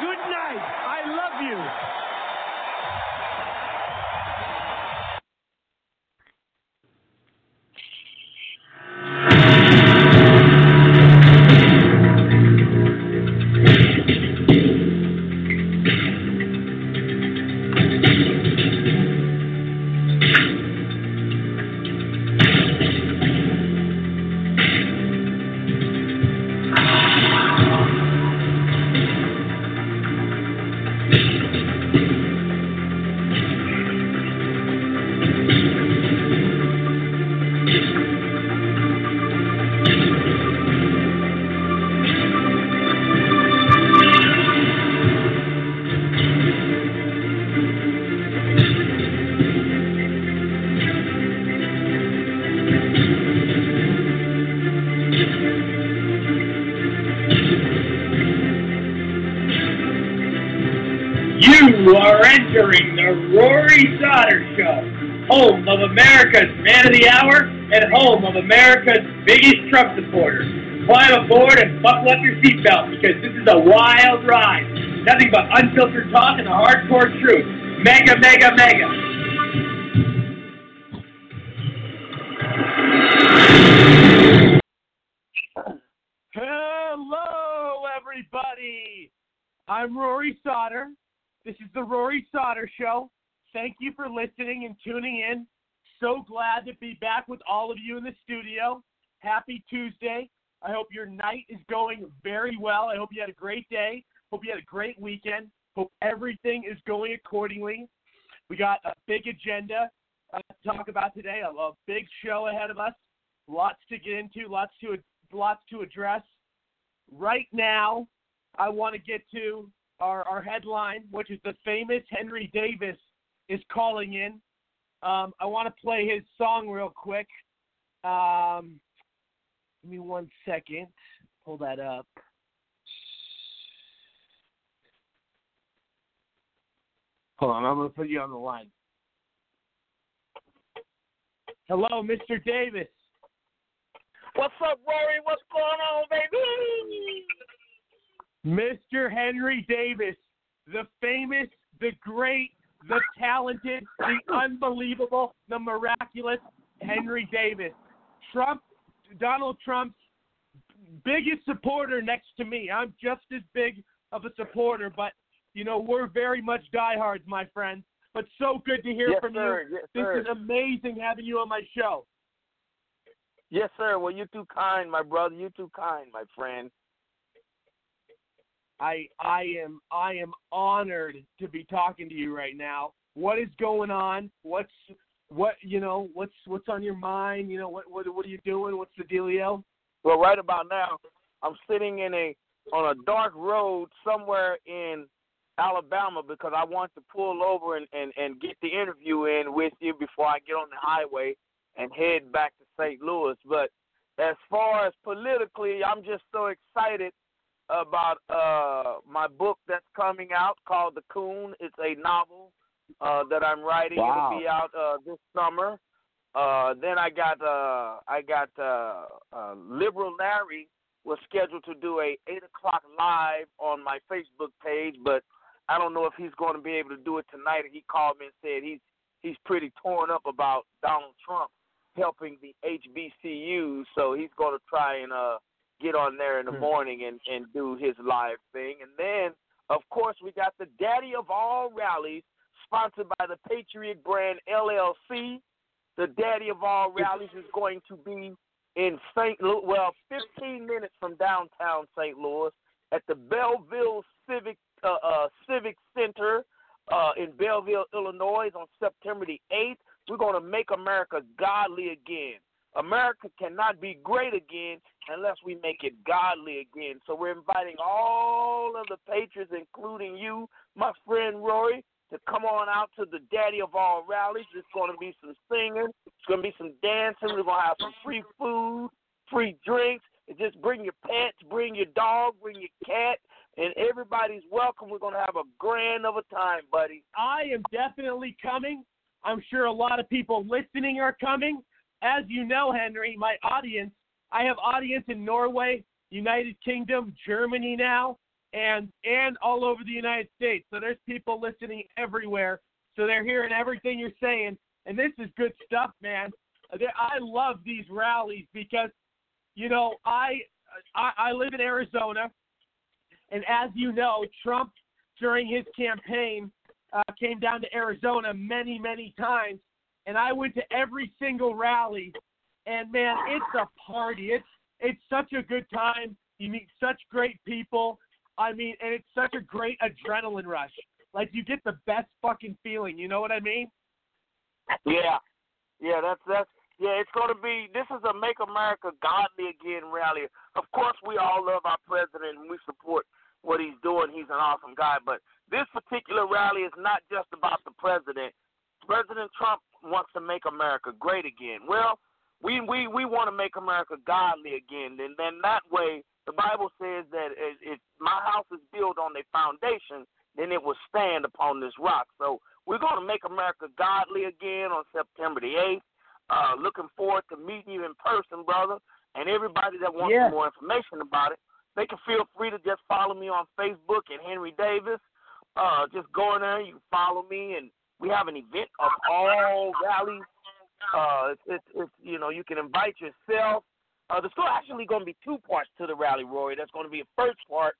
good night. I love you. You are entering the Rory Sauter Show, home of America's Man of the Hour and home of America's biggest Trump supporter. Climb aboard and buckle up your seatbelt because this is a wild ride. Nothing but unfiltered talk and the hardcore truth. MAGA, MAGA, MAGA. Hello, everybody. I'm Rory Sauter. This is the Rory Sauter Show. Thank you for listening and tuning in. So glad to be back with all of you in the studio. Happy Tuesday. I hope your night is going very well. I hope you had a great day. Hope you had a great weekend. Hope everything is going accordingly. We got a big agenda uh, to talk about today. A, a big show ahead of us. Lots to get into. Lots to lots to address. Right now, I want to get to our, our headline, which is the famous Henry Davis is calling in. Um, I want to play his song real quick. Um, give me one second. Pull that up. Hold on, I'm going to put you on the line. Hello, Mr. Davis. What's up, Rory? What's going on, baby? Mr. Henry Davis, the famous, the great, the talented, the unbelievable, the miraculous Henry Davis. Trump, Donald Trump's biggest supporter next to me. I'm just as big of a supporter, but you know we're very much diehards, my friend. But so good to hear yes, from sir. you. Yes, this sir. is amazing having you on my show. Yes, sir. Well, you're too kind, my brother. You're too kind, my friend. I I am I am honored to be talking to you right now. What is going on? What's what you know? What's what's on your mind? You know what what what are you doing? What's the dealio? Well, right about now, I'm sitting in a on a dark road somewhere in Alabama because I want to pull over and, and, and get the interview in with you before I get on the highway and head back to St. Louis. But as far as politically, I'm just so excited about uh, my book that's coming out called The Coon. It's a novel uh, that I'm writing. Wow. It'll be out uh, this summer. Uh, then I got uh, I got uh, uh, Liberal Larry was scheduled to do a eight o'clock live on my Facebook page, but I don't know if he's going to be able to do it tonight. He called me and said he's he's pretty torn up about Donald Trump helping the HBCUs, so he's going to try and uh, get on there in the Hmm. morning and and do his live thing. And then, of course, we got the daddy of all rallies, sponsored by the Patriot Brand LLC. The daddy of all rallies is going to be in St. Louis, well, 15 minutes from downtown St. Louis at the Belleville Civic uh, uh, Civic Center uh, in Belleville, Illinois, on September the 8th. We're going to make America godly again. America cannot be great again unless we make it godly again. So we're inviting all of the patrons, including you, my friend Rory, to come on out to the Daddy of All rallies. There's going to be some singing. It's going to be some dancing. We're going to have some free food, free drinks. And just bring your pets, bring your dog, bring your cat, and everybody's welcome. We're going to have a grand of a time, buddy. I am definitely coming. I'm sure a lot of people listening are coming. As you know, Henry, my audience, I have audience in Norway, United Kingdom, Germany now, and and all over the United States. So there's people listening everywhere. So they're hearing everything you're saying, and this is good stuff, man. I love these rallies because, you know, I I, I live in Arizona, and as you know, Trump during his campaign uh, came down to Arizona many, many times, and I went to every single rally. And man, it's a party. It's it's such a good time. You meet such great people. I mean, and it's such a great adrenaline rush. Like you get the best fucking feeling. You know what I mean? Yeah, yeah, that's that's yeah. It's to be. This is a Make America Godly Again rally. Of course, we all love our president and we support what he's doing. He's an awesome guy. But this particular rally is not just about the president. President Trump wants to make America great again. Well, we we we want to make America godly again. And then that way, the Bible says that if, my house is built on a foundation, then it will stand upon this rock. So we're going to make America godly again on September the 8th. Uh, looking forward to meeting you in person, brother. And everybody that wants Yeah. more information about it, they can feel free to just follow me on Facebook at Henry Davis. Uh, just go in there, you can follow me, and we have an event of all rallies. Uh, it's, it's, it's you know you can invite yourself. Uh, there's actually going to be two parts to the rally, Rory. That's going to be a first part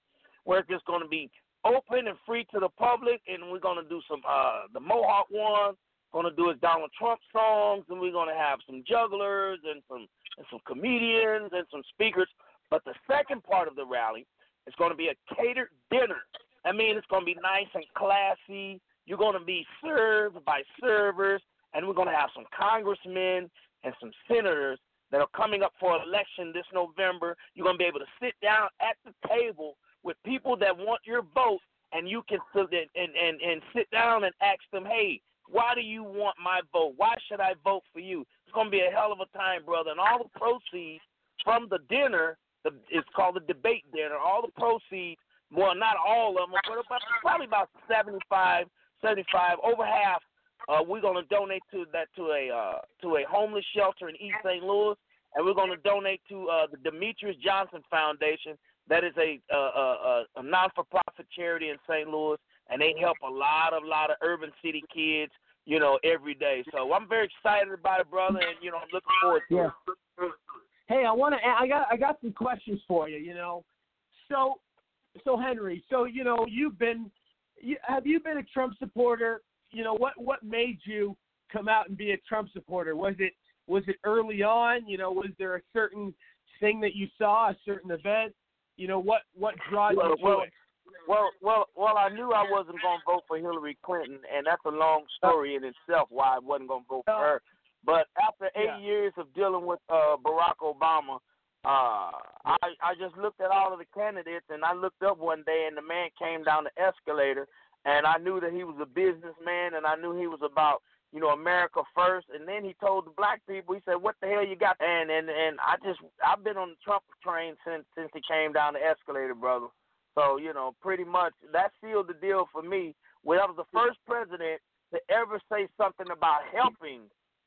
where it's just going to be open and free to the public, and we're going to do some uh, the Mohawk one. Going to do is Donald Trump songs, and we're going to have some jugglers and some and some comedians and some speakers. But the second part of the rally is going to be a catered dinner. I mean, it's going to be nice and classy. You're going to be served by servers, and we're going to have some congressmen and some senators that are coming up for election this November. You're going to be able to sit down at the table with people that want your vote, and you can sit and, and, and, sit down and ask them, hey, why do you want my vote? Why should I vote for you? It's going to be a hell of a time, brother. And all the proceeds from the dinner, the, it's called the debate dinner, all the proceeds, well, not all of them, but about, probably about 75 seventy-five, over half. Uh, we're going to donate to that to a uh, to a homeless shelter in East St. Louis, and we're going to donate to uh, the Demetrius Johnson Foundation. That is a, a, a, a non-for-profit charity in St. Louis, and they help a lot of lot of urban city kids, you know, every day. So I'm very excited about it, brother, and you know, I'm looking forward to Yeah. it. Hey, I want to. I got. I got some questions for you. You know, so, so Henry. So you know, you've been. You, have you been a Trump supporter? You know, what what made you come out and be a Trump supporter? Was it was it early on? You know, was there a certain thing that you saw, a certain event? You know, what what draws Well, you to well, it? Well, well, well. I knew I wasn't going to vote for Hillary Clinton, and that's a long story in itself why I wasn't going to vote for Uh, her. But after eight yeah. years of dealing with uh, Barack Obama, uh, I I just looked at all of the candidates, and I looked up one day, and the man came down the escalator, and I knew that he was a businessman, and I knew he was about you know America first. And then he told the black people, he said, "What the hell you got?" And and and I just I've been on the Trump train since since he came down the escalator, brother. So, you know, pretty much that sealed the deal for me. Well, I was the first president to ever say something about helping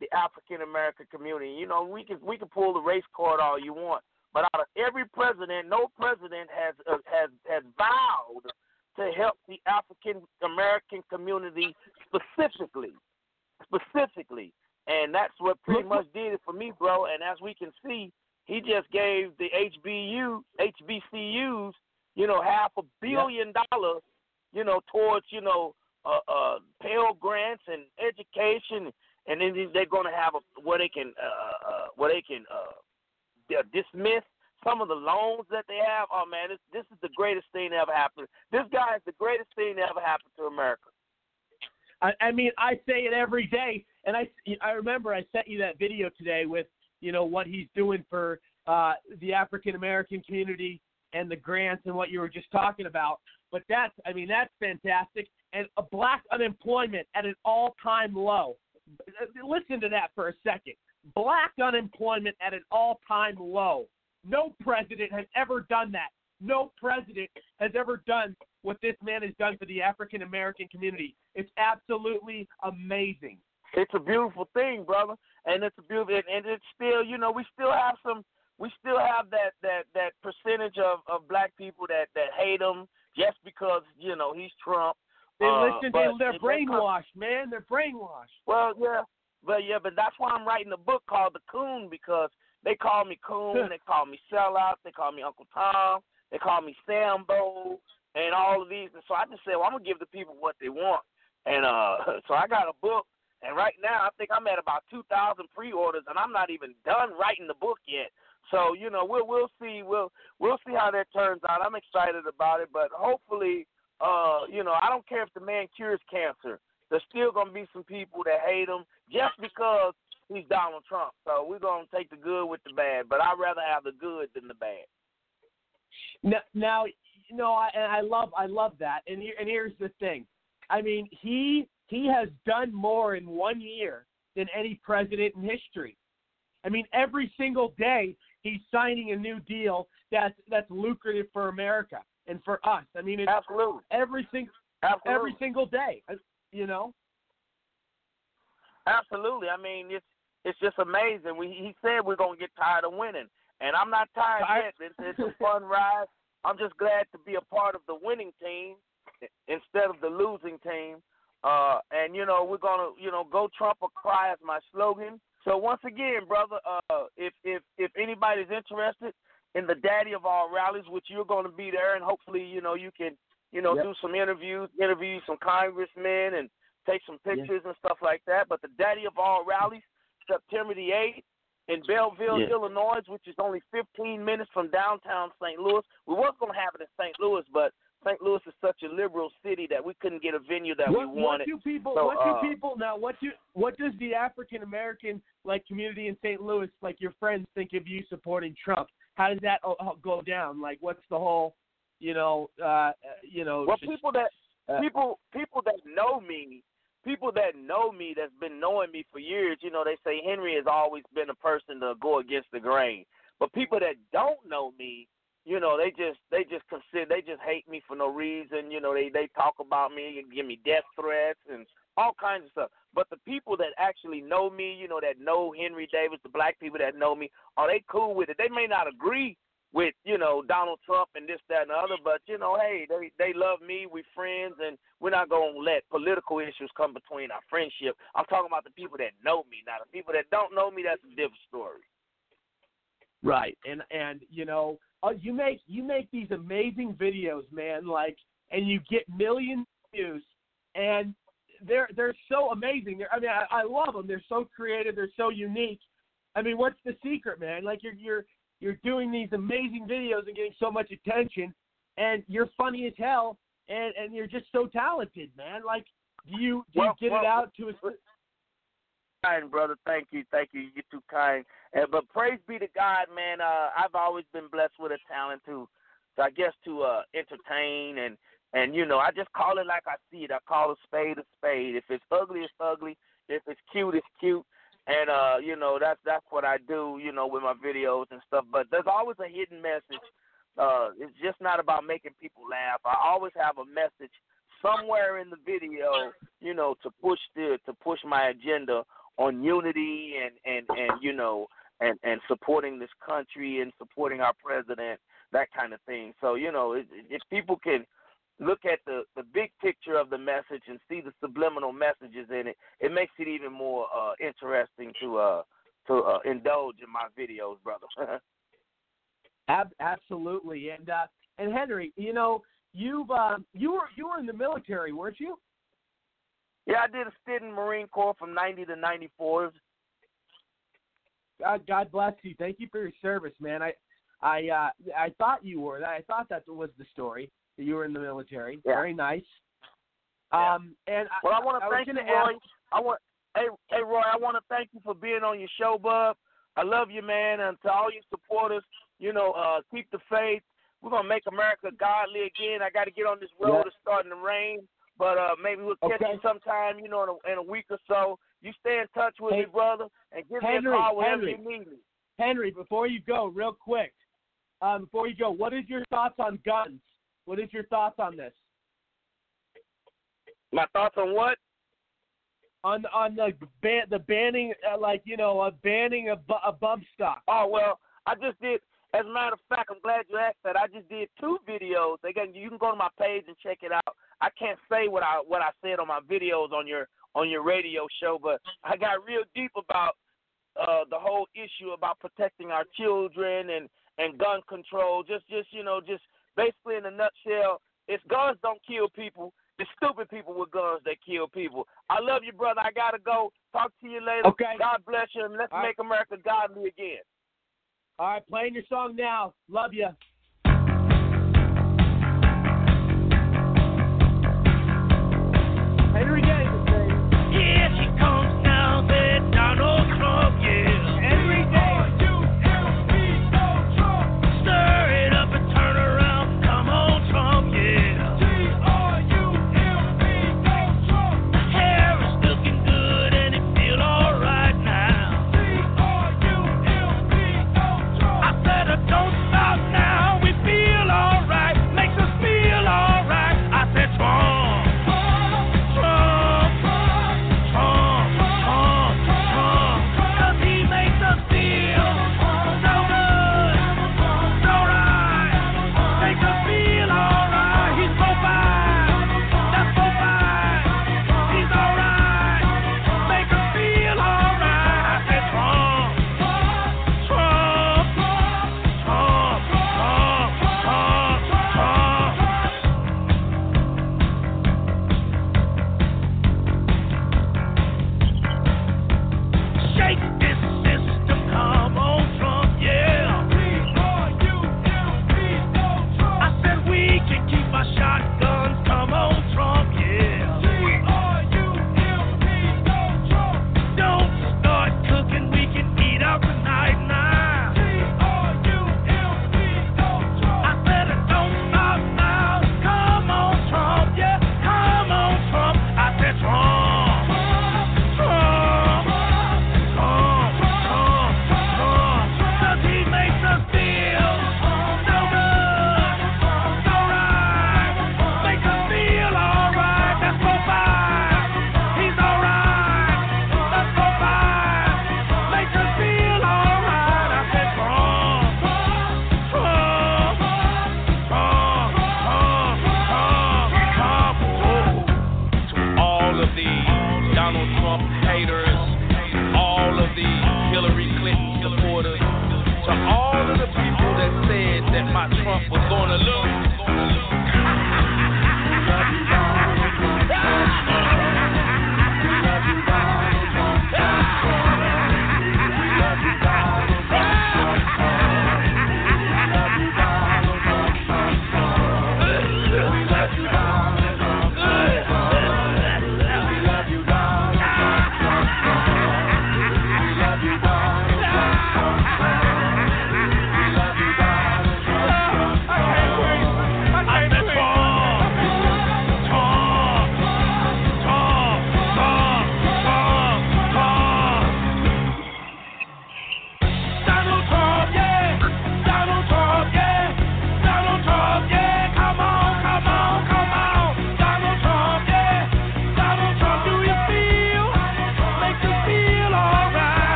the African American community. You know, we can we can pull the race card all you want, but out of every president, no president has uh, has has vowed to help the African American community specifically, specifically, and that's what pretty much did it for me, bro. And as we can see, he just gave the HBU HBCUs you know, half a billion dollars, you know, towards, you know, uh, uh, Pell grants and education, and then they're going to have a, where they can, uh, uh, where they can uh, di- dismiss some of the loans that they have. Oh man, this, this is the greatest thing that ever happened. This guy is the greatest thing that ever happened to America. I, I mean, I say it every day, and I I remember I sent you that video today with you know what he's doing for uh, the African American community and the grants and what you were just talking about. But that's I mean that's fantastic, and a black unemployment at an all-time low. Listen to that for a second. Black unemployment at an all-time low. No president has ever done that. No president has ever done what this man has done for the African American community. It's absolutely amazing. It's a beautiful thing, brother, and it's a beautiful, and, and it's still, you know, we still have some, we still have that that that percentage of of black people that that hate him just because you know he's Trump. They Uh, listen to they're it may come- brainwashed, man. They're brainwashed. Well, yeah, but yeah, but that's why I'm writing a book called The Coon because they call me Coon, they call me Sellout, they call me Uncle Tom, they call me Sambo, and all of these. And so I just said, well, I'm gonna give the people what they want, and uh, so I got a book, and right now I think I'm at about 2,000 pre-orders, and I'm not even done writing the book yet. So you know, we'll we'll see, we'll we'll see how that turns out. I'm excited about it, but hopefully, uh, you know, I don't care if the man cures cancer. There's still gonna be some people that hate him just because he's Donald Trump. So we're gonna take the good with the bad, but I'd rather have the good than the bad. Now, now you know, I, and I love I love that. And here, and here's the thing. I mean, he he has done more in one year than any president in history. I mean, every single day he's signing a new deal that's that's lucrative for America and for us. I mean, it's Absolutely, every single absolutely, every single day. You know. absolutely. I mean, it's it's just amazing. We he said we're gonna get tired of winning, and I'm not tired yet. It's, it's a fun ride. I'm just glad to be a part of the winning team instead of the losing team. Uh, and you know we're gonna you know go Trump or cry is my slogan. So once again, brother, uh, if if if anybody's interested in the daddy of all rallies, which you're going to be there, and hopefully you know you can you know Yep. do some interviews, interview some congressmen, and take some pictures and stuff like that. But the daddy of all rallies, September the eighth. In Belleville, Yeah. Illinois, which is only 15 minutes from downtown St. Louis. We was going to have it in St. Louis, but St. Louis is such a liberal city that we couldn't get a venue that what, we what wanted. do people? So, what do uh, people now? What do what does the African American like community in St. Louis, like your friends, think of you supporting Trump? How does that uh, go down? Like, what's the whole, you know, uh, uh, you know? Well, just- people that uh, people people that know me, people that know me that's been knowing me for years, you know, they say Henry has always been a person to go against the grain. But people that don't know me, you know, they just they just consider they just hate me for no reason. You know, they they talk about me and give me death threats and all kinds of stuff. But the people that actually know me, you know, that know Henry Davis, the black people that know me, are they cool with it? They may not agree with, you know, Donald Trump and this, that, and the other, but you know, hey, they they love me, we friends, and we're not gonna let political issues come between our friendship. I'm talking about the people that know me. Now, the people that don't know me, that's a different story. Right, and and you know, uh, you make you make these amazing videos, man. Like, and you get millions views, and they're they're so amazing. They're, I mean, I, I love them. They're so creative. They're so unique. I mean, what's the secret, man? Like, you're you're you're doing these amazing videos and getting so much attention, and you're funny as hell, and and you're just so talented, man. Like, do you do well, you get well, it out to a kind, brother. Thank you, thank you. You're too kind. Uh, but praise be to God, man. Uh, I've always been blessed with a talent to, to I guess, to uh, entertain and and you know, I just call it like I see it. I call a spade a spade. If it's ugly, it's ugly. If it's cute, it's cute. And uh, you know, that's that's what I do, you know, with my videos and stuff. But there's always a hidden message. Uh, it's just not about making people laugh. I always have a message somewhere in the video, you know, to push the to push my agenda on unity and and and you know and and supporting this country and supporting our president, that kind of thing. So you know, if, if people can look at the the big picture of the message and see the subliminal messages in it, it makes it even more uh, interesting to uh to uh, indulge in my videos, brother. Ab- absolutely, and uh, and Henry, you know, you've uh, you were you were in the military, weren't you? Yeah, I did a stint in Marine Corps from '90 to '94. God, God bless you. Thank you for your service, man. I, I, uh, I thought you were. I thought that was the story you were in the military. Yeah. Very nice. Yeah. Um, and well, I, I want to thank you, Roy. ask- I want, hey, hey, Roy. I want to thank you for being on your show, bub. I love you, man, and to all your supporters, you know, uh, keep the faith. We're gonna make America godly again. I got to get on this road. Yeah. It's starting to rain, but uh, maybe we'll catch Okay. you sometime. You know, in a, in a week or so. You stay in touch with Hey, me, brother, and give Henry, me a call whenever Henry. you need me. Henry, before you go, real quick, um, before you go, what is your thoughts on guns? What is your thoughts on this? My thoughts on what? On on the ban the banning, uh, like you know, a banning a, bu- a bump stock. Oh well, I just did. As a matter of fact, I'm glad you asked that. I just did two videos. Again, you can go to my page and check it out. I can't say what I what I said on my videos on your on your radio show, but I got real deep about uh, the whole issue about protecting our children and and gun control. Just just you know, just basically in a nutshell, it's guns don't kill people. It's stupid people with guns that kill people. I love you, brother. I gotta go. Talk to you later. Okay. God bless you, and let's All right. make America godly again. All right, playing your song now. Love you.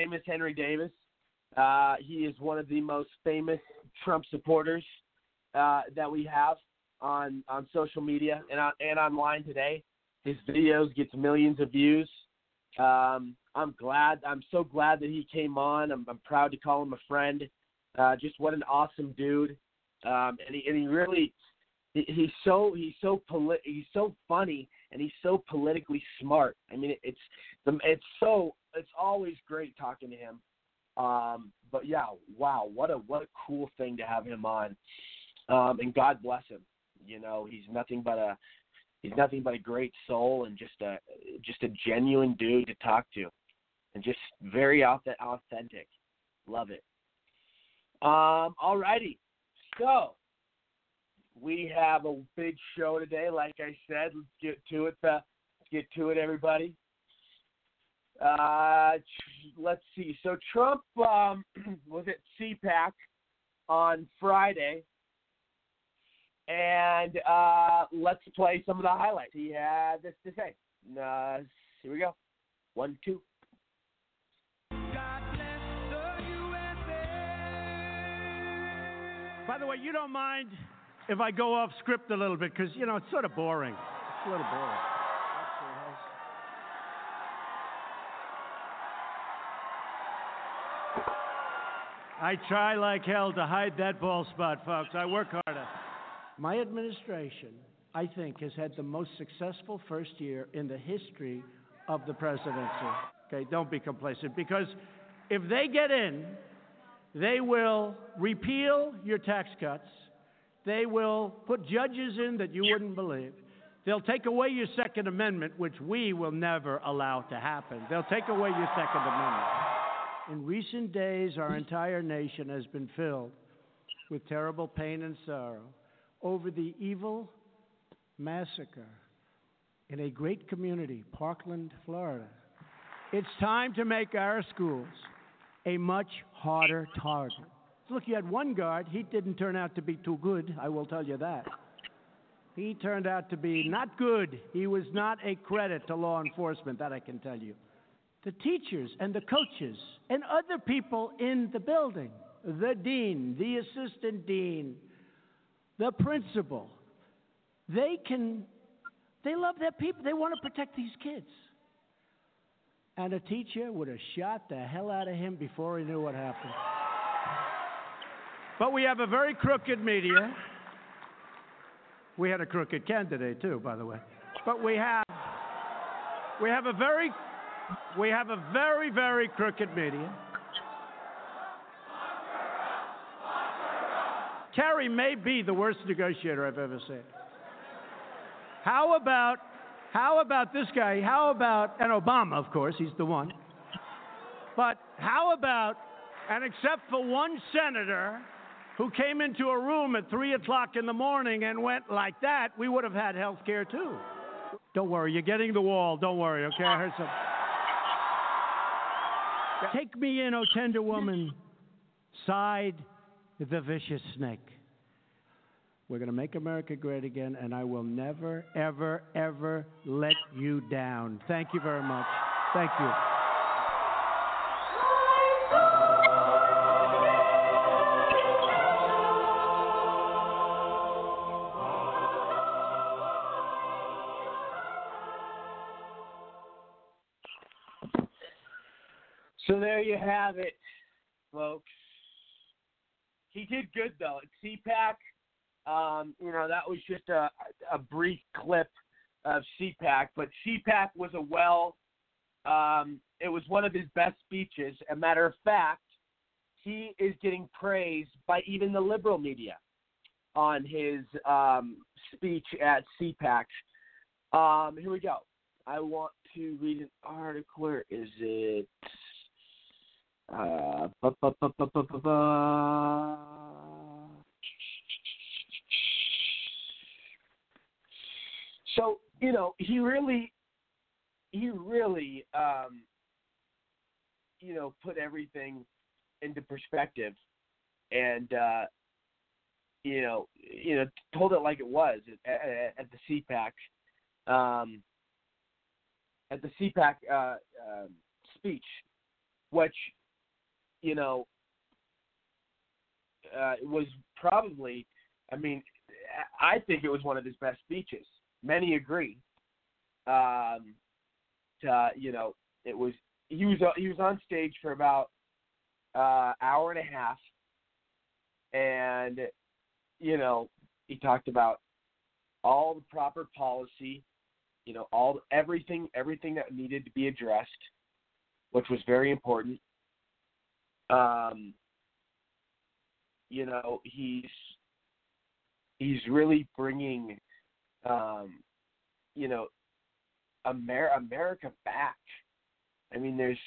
Famous Henry Davis. Uh, he is one of the most famous Trump supporters uh, that we have on on social media and on, and online today. His videos gets millions of views. Um, I'm glad. I'm so glad that he came on. I'm, I'm proud to call him a friend. Uh, just what an awesome dude um, and he and he really he, he's so he's so poli- he's so funny and he's so politically smart. I mean, it's it's so it's always great talking to him. Um, but yeah, wow, what a what a cool thing to have him on. Um, and God bless him. You know, he's nothing but a he's nothing but a great soul and just a just a genuine dude to talk to, and just very auth- authentic. Love it. Um, alrighty. So, we have a big show today. Like I said, let's get to it. Uh, let's get to it, everybody. Uh, tr- let's see. So Trump um, was at CPAC on Friday, and uh, let's play some of the highlights. He had this to say. Uh, here we go. One, two. By the way, you don't mind if I go off script a little bit because, you know, it's sort of boring. It's a little boring. I try like hell to hide that ball spot, folks. I work harder. My administration, I think, has had the most successful first year in the history of the presidency. Okay, don't be complacent because if they get in, they will repeal your tax cuts. They will put judges in that you wouldn't believe. They'll take away your Second Amendment, which we will never allow to happen. They'll take away your Second Amendment. In recent days, our entire nation has been filled with terrible pain and sorrow over the evil massacre in a great community, Parkland, Florida. It's time to make our schools a much harder target. Look, you had one guard. He didn't turn out to be too good, I will tell you that. He turned out to be not good. He was not a credit to law enforcement, that I can tell you. The teachers and the coaches and other people in the building, the dean, the assistant dean, the principal, they can, they love their people. They want to protect these kids. And a teacher would have shot the hell out of him before he knew what happened. But we have a very crooked media. We had a crooked candidate too, by the way. But we have we have a very we have a very very crooked media. Kerry may be the worst negotiator I've ever seen. How about how about this guy? How about and Obama, of course, he's the one. But how about and except for one senator who came into a room at 3 o'clock in the morning and went like that, we would have had health care too. Don't worry, you're getting the wall. Don't worry, okay? I heard some. Take me in, O tender woman, sighed the vicious snake. We're going to make America great again, and I will never, ever, ever let you down. Thank you very much. Thank you. So there you have it, folks. He did good though at CPAC. Um, you know that was just a a brief clip of CPAC, but CPAC was a well. Um, it was one of his best speeches. A matter of fact, he is getting praised by even the liberal media on his um, speech at CPAC. Um, here we go. I want to read an article. Where is it? Uh. So you know, he really, he really, um, you know, put everything into perspective, and uh, you know, you know, told it like it was at, at, the CPAC, um, at the CPAC uh, um speech, which you know, uh, it was probably, I mean, I think it was one of his best speeches. Many agree. Um, to, you know, it was he was he was on stage for about uh, hour and a half, and you know, he talked about all the proper policy, you know, all everything everything that needed to be addressed, which was very important um, you know, he's he's really bringing, um, you know, Amer- America back. I mean, there's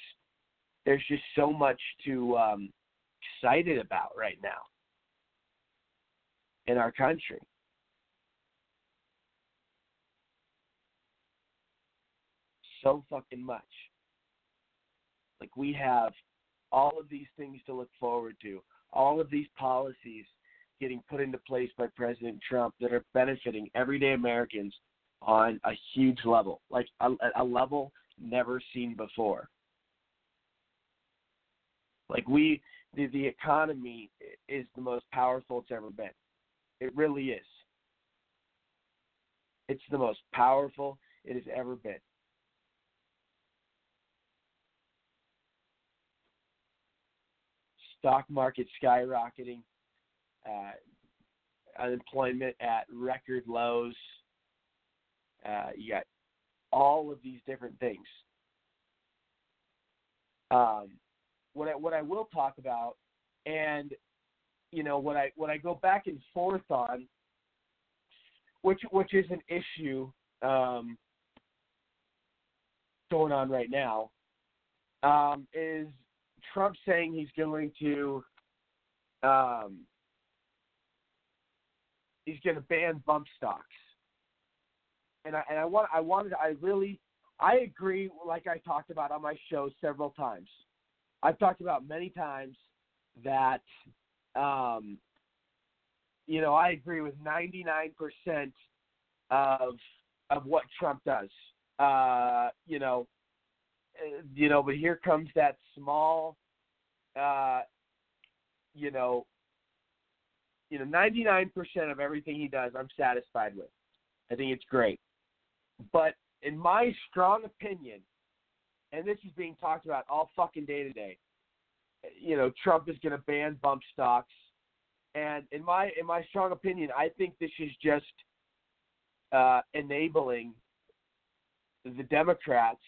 there's just so much to um, excited about right now in our country. So fucking much. Like we have all of these things to look forward to, all of these policies getting put into place by President Trump that are benefiting everyday Americans on a huge level, like a, a level never seen before. Like we, the, the economy is the most powerful it's ever been. It really is. It's the most powerful it has ever been. Stock market skyrocketing, uh, unemployment at record lows. Uh, you got all of these different things. Um, what I, what I will talk about, and you know what I what I go back and forth on, which which is an issue um, going on right now, um, is Trump saying he's going to um, he's going to ban bump stocks, and I and I want I wanted I really I agree like I talked about on my show several times. I've talked about many times that um, you know I agree with 99 percent of of what Trump does. Uh, you know, uh, you know, but here comes that small, uh, you know, you know, 99% of everything he does, I'm satisfied with. I think it's great. But in my strong opinion, and this is being talked about all fucking day today, you know, Trump is going to ban bump stocks. And in my in my strong opinion, I think this is just uh, enabling the Democrats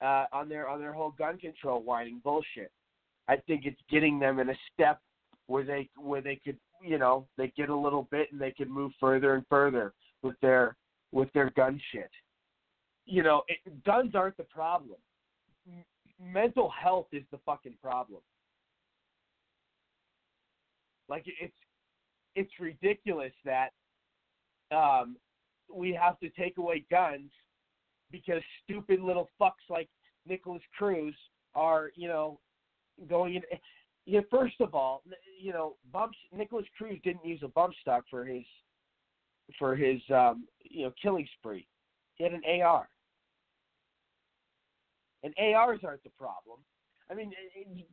uh, on their on their whole gun control whining bullshit. I think it's getting them in a step where they where they could you know they get a little bit and they could move further and further with their with their gun shit. You know, it, guns aren't the problem. Mental health is the fucking problem. Like it's it's ridiculous that um, we have to take away guns because stupid little fucks like Nikolas Cruz are, you know, going in. Yeah, first of all, you know, bump, Nikolas Cruz didn't use a bump stock for his for his um, you know killing spree. He had an AR, and ARs aren't the problem. I mean,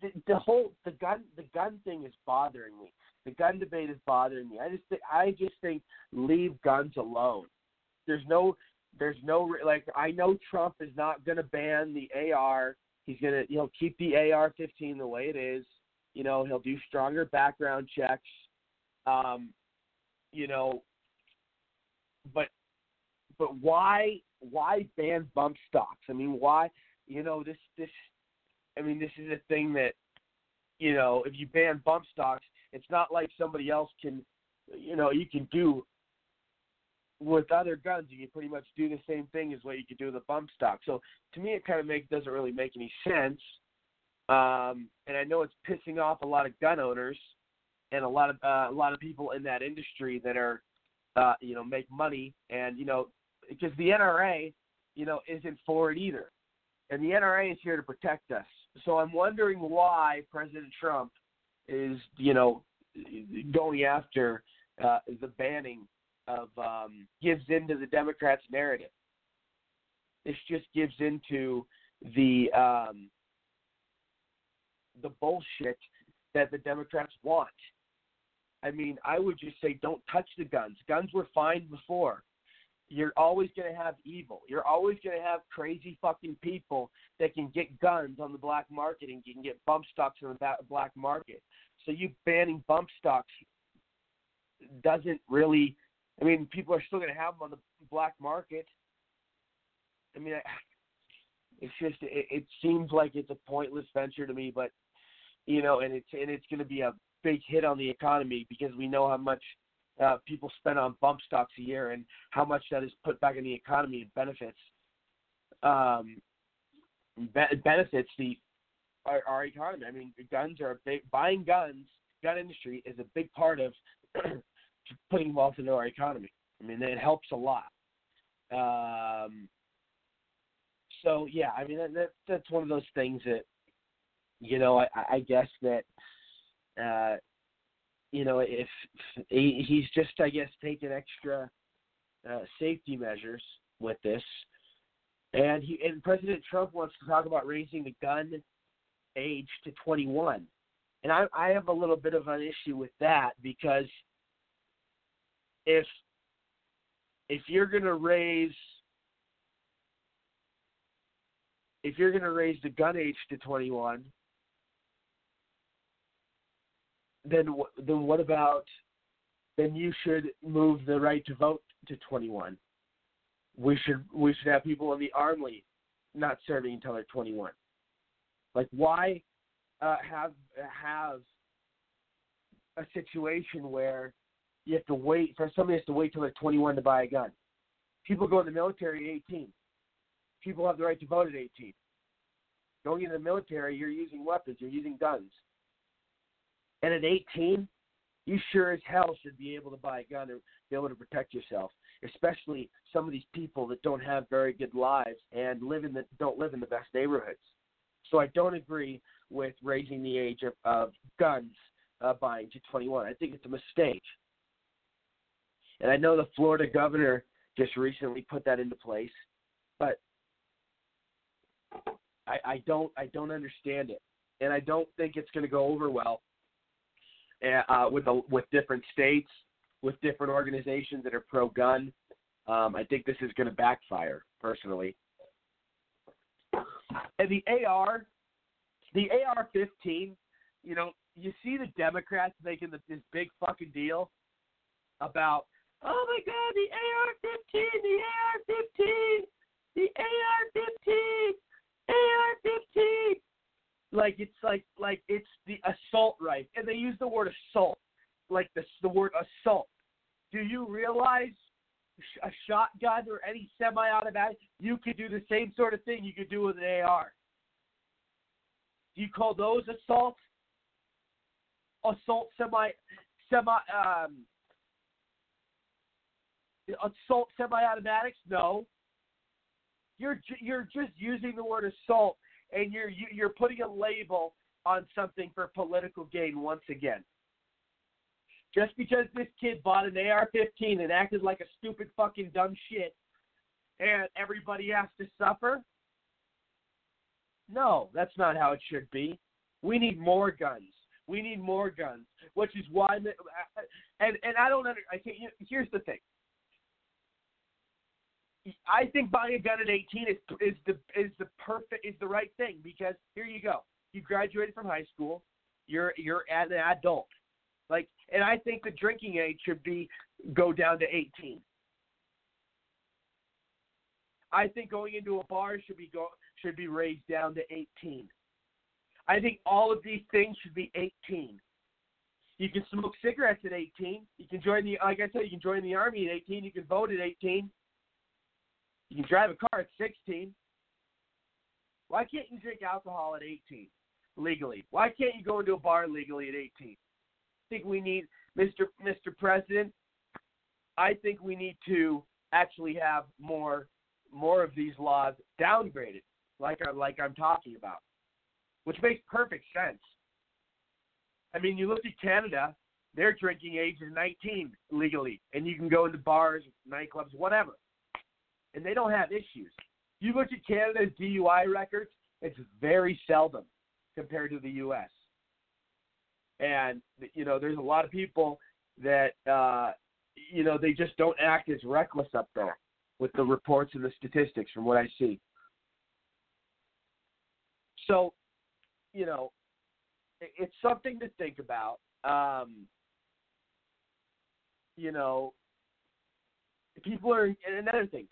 the, the whole the gun the gun thing is bothering me. The gun debate is bothering me. I just think, I just think leave guns alone. There's no there's no like I know Trump is not going to ban the AR. He's gonna he'll keep the AR-15 the way it is. You know he'll do stronger background checks. Um, you know, but but why why ban bump stocks? I mean, why you know this this I mean this is a thing that you know if you ban bump stocks, it's not like somebody else can you know you can do with other guns. You can pretty much do the same thing as what you could do with a bump stock. So to me, it kind of make doesn't really make any sense. Um, and I know it's pissing off a lot of gun owners and a lot of uh, a lot of people in that industry that are uh, you know make money and you know because the NRA you know isn't for it either, and the NRA is here to protect us. So I'm wondering why President Trump is you know going after uh, the banning of um, gives into the Democrats' narrative. This just gives into the um, the bullshit that the Democrats want. I mean, I would just say don't touch the guns. Guns were fine before. You're always going to have evil. You're always going to have crazy fucking people that can get guns on the black market and can get bump stocks on the black market. So you banning bump stocks doesn't really. I mean, people are still going to have them on the black market. I mean, it's just it, it seems like it's a pointless venture to me, but you know, and it's and it's going to be a big hit on the economy because we know how much uh, people spend on bump stocks a year and how much that is put back in the economy and benefits um, be- benefits the our, our economy. I mean, guns are a big buying guns. Gun industry is a big part of putting wealth into our economy. I mean, it helps a lot. Um, so yeah, I mean that, that that's one of those things that you know I, I guess that uh, you know if he, he's just I guess taking extra uh, safety measures with this, and he and President Trump wants to talk about raising the gun age to 21, and I I have a little bit of an issue with that because if if you're going to raise if you're going to raise the gun age to 21, then then what about then you should move the right to vote to 21. We should we should have people in the army not serving until they're 21. Like why uh, have have a situation where you have to wait for somebody has to wait till they're 21 to buy a gun. People go in the military at 18. People have the right to vote at 18. Going into the military, you're using weapons, you're using guns. And at 18, you sure as hell should be able to buy a gun and be able to protect yourself. Especially some of these people that don't have very good lives and live in the don't live in the best neighborhoods. So I don't agree with raising the age of, of guns uh, buying to 21. I think it's a mistake. And I know the Florida governor just recently put that into place, but I, I don't I don't understand it, and I don't think it's going to go over well uh, with the, with different states, with different organizations that are pro-gun. Um, I think this is going to backfire, personally. And the AR, the AR-15, you know, you see the Democrats making the, this big fucking deal about, oh my God, the AR-15, the AR-15, the AR-15, AR-15 like it's like like it's the assault rifle, and they use the word assault, like the the word assault. Do you realize a shotgun or any semi-automatic, you could do the same sort of thing you could do with an AR. Do you call those assault? Assault semi semi um, assault semi-automatics? No. You're you're just using the word assault, and you're you- you're putting a label on something for political gain once again. Just because this kid bought an AR-15 and acted like a stupid fucking dumb shit, and everybody has to suffer. No, that's not how it should be. We need more guns. We need more guns, which is why. And and I don't under. I can't. Here's the thing. I think buying a gun at 18 is is the is the perfect is the right thing because here you go. You graduated from high school. You're you're an adult. Like, and I think the drinking age should be go down to 18. I think going into a bar should be go should be raised down to 18. I think all of these things should be 18. You can smoke cigarettes at 18. You can join the like I said, you can join the army at 18. You can vote at 18. You can drive a car at 16. Why can't you drink alcohol at 18 legally? Why can't you go into a bar legally at 18? I think we need Mr. Mr. President. I think we need to actually have more more of these laws downgraded, like I like I'm talking about, which makes perfect sense. I mean, you look at Canada; their drinking age is 19 legally, and you can go into bars, nightclubs, whatever, and they don't have issues. You look at Canada's DUI records; it's very seldom compared to the U.S. And you know, there's a lot of people that uh, you know they just don't act as reckless up there with the reports and the statistics from what I see. So, you know, it's something to think about. Um, you know, people are, and another thing,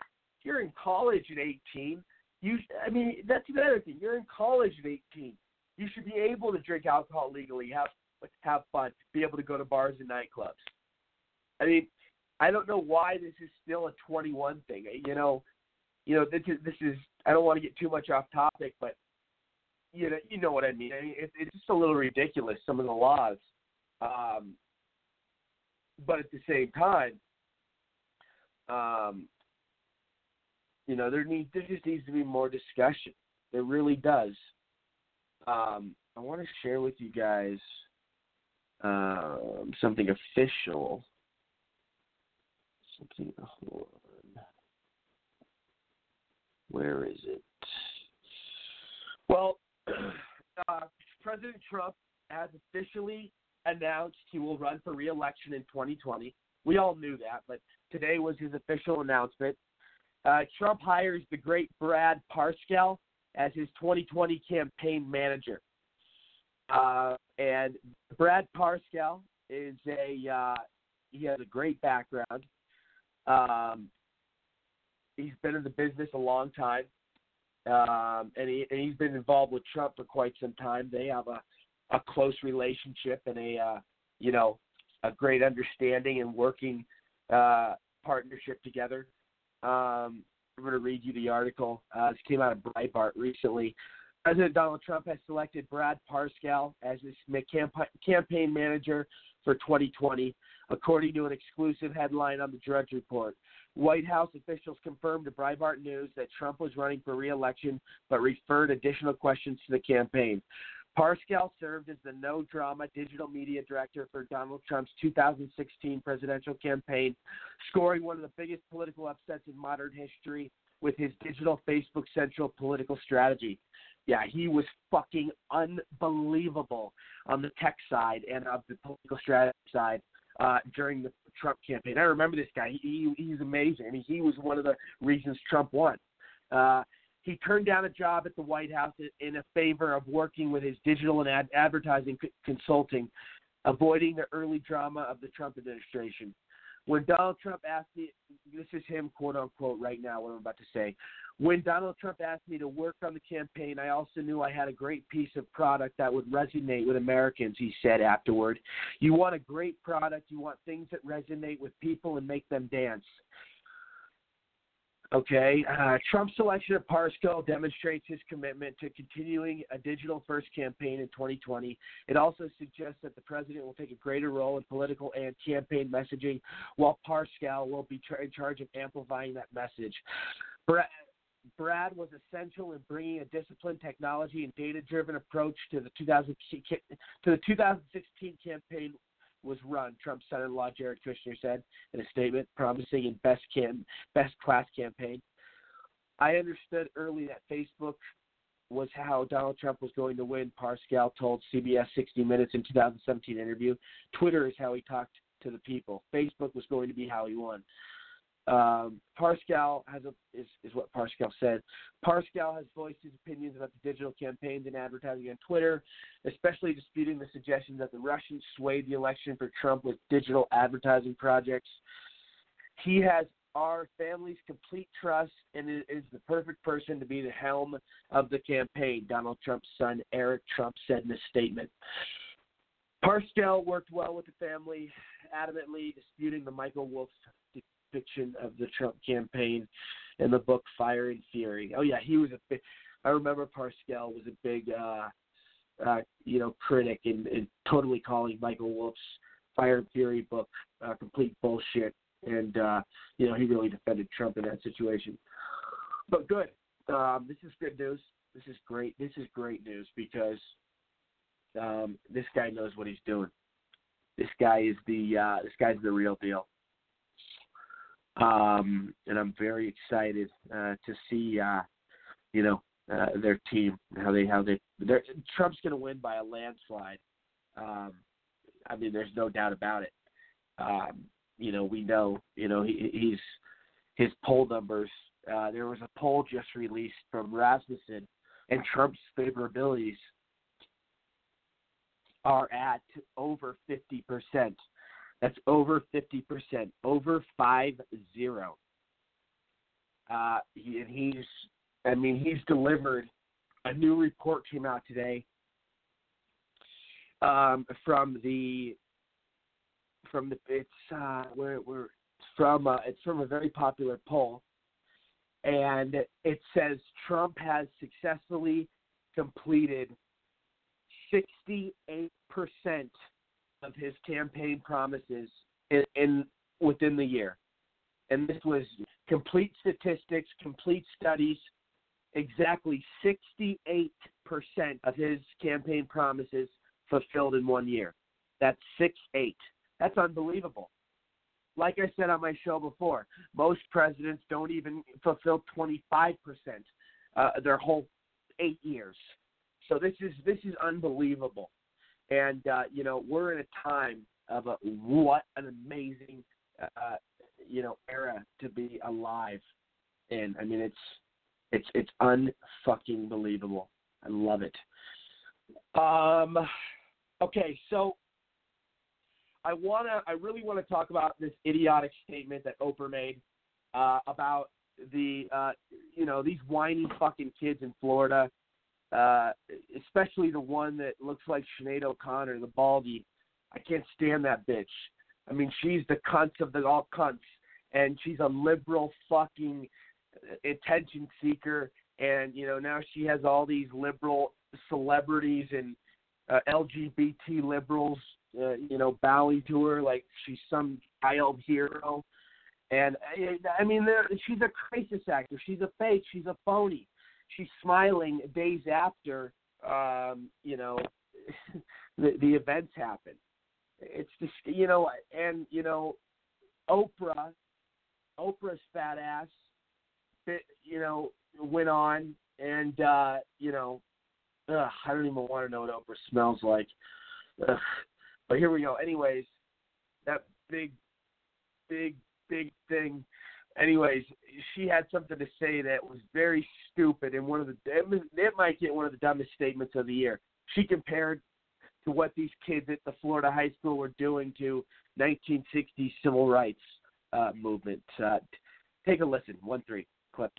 you're in college at 18, you, I mean, that's another thing. You're in college at 18. You should be able to drink alcohol legally, have have fun, be able to go to bars and nightclubs. I mean, I don't know why this is still a 21 thing. You know, you know this is this is. I don't want to get too much off topic, but you know, you know what I mean. I mean, it's it's just a little ridiculous some of the laws, um, but at the same time, um, you know, there needs there just needs to be more discussion. There really does. Um, I want to share with you guys um, something official something. Where is it? Well, uh, President Trump has officially announced he will run for re-election in 2020. We all knew that, but today was his official announcement. Uh, Trump hires the great Brad Parscale as his 2020 campaign manager. Uh, and Brad Parscale is a uh, he has a great background. Um, he's been in the business a long time, um, and, he, and he's been involved with Trump for quite some time. They have a, a close relationship and a uh, you know a great understanding and working uh, partnership together. Um, I'm going to read you the article. Uh, this came out of Breitbart recently. President Donald Trump has selected Brad Parscale as his campaign manager for 2020, according to an exclusive headline on the Drudge Report. White House officials confirmed to Breitbart News that Trump was running for re-election, but referred additional questions to the campaign. Parscale served as the no drama digital media director for Donald Trump's 2016 presidential campaign, scoring one of the biggest political upsets in modern history with his digital Facebook central political strategy. Yeah, he was fucking unbelievable on the tech side and of the political strategy side uh, during the Trump campaign. I remember this guy. He, he he's amazing. I mean, he was one of the reasons Trump won. Uh, he turned down a job at the White House in a favor of working with his digital and ad- advertising c- consulting, avoiding the early drama of the Trump administration. When Donald Trump asked me, this is him, quote unquote, right now, what I'm about to say. When Donald Trump asked me to work on the campaign, I also knew I had a great piece of product that would resonate with Americans, he said afterward. You want a great product, you want things that resonate with people and make them dance. Okay, uh, Trump's selection of Parscale demonstrates his commitment to continuing a digital first campaign in 2020. It also suggests that the president will take a greater role in political and campaign messaging, while Parscale will be tra- in charge of amplifying that message. Brad, Brad was essential in bringing a disciplined technology and data-driven approach to the 2000 to the 2016 campaign was run. Trump's son-in-law Jared Kushner said in a statement promising in best cam best class campaign. I understood early that Facebook was how Donald Trump was going to win. Parscale told CBS 60 Minutes in 2017 interview. Twitter is how he talked to the people. Facebook was going to be how he won. Um, Parscale has a is, is what Parscale said. Parscale has voiced his opinions about the digital campaigns and advertising on Twitter, especially disputing the suggestion that the Russians swayed the election for Trump with digital advertising projects. He has our family's complete trust and is the perfect person to be the helm of the campaign, Donald Trump's son Eric Trump said in a statement. Parscale worked well with the family, adamantly disputing the Michael Wolff depiction of the Trump campaign in the book Fire and Fury. Oh yeah, he was a big. I remember Parscale was a big, uh, uh, you know, critic and, and totally calling Michael Wolff's Fire and Fury book uh, complete bullshit. And uh, you know, he really defended Trump in that situation. But good. Um, this is good news. This is great. This is great news because um, this guy knows what he's doing. This guy is the uh, this guy's the real deal um, and I'm very excited uh, to see, uh, you know, uh, their team how they how they Trump's going to win by a landslide. Um, I mean, there's no doubt about it. Um, you know, we know, you know, he, he's his poll numbers. Uh, there was a poll just released from Rasmussen, and Trump's favorabilities are at over 50 percent. That's over 50%, over 5 0. Uh, he, and he's, I mean, he's delivered. A new report came out today um, from the, from the, it's, uh, where, where, from, uh, it's from a very popular poll. And it says Trump has successfully completed 68% of his campaign promises in, in within the year. And this was complete statistics, complete studies. Exactly 68% of his campaign promises fulfilled in one year. That's 6 8. That's unbelievable. Like I said on my show before, most presidents don't even fulfill 25% uh, their whole eight years. So this is this is unbelievable. And uh, you know, we're in a time of a what an amazing uh, you know era to be alive in. I mean, it's it's it's unfucking believable. I love it. Um, okay, so I wanna, I really want to talk about this idiotic statement that Oprah made uh, about the, uh, you know, these whiny fucking kids in Florida uh, especially the one that looks like Sinead O'Connor, the baldy. I can't stand that bitch. I mean, she's the cunt of the all cunts, and she's a liberal fucking attention seeker. And you know now she has all these liberal celebrities and uh, LGBT liberals, uh, you know, bowing to her like she's some child hero. And I mean, she's a crisis actor. She's a fake. She's a phony she's smiling days after um, you know the the events happen. It's just you know, and you know, Oprah, Oprah's fat ass, you know, went on and uh, you know, ugh, I don't even want to know what Oprah smells like. Ugh. But here we go. Anyways, that big, big, big thing anyways, she had something to say that was very stupid and one of the it might get one of the dumbest statements of the year. She compared to what these kids at the Florida high school were doing to 1960s civil rights uh, movement. Uh, take a listen. One three clip.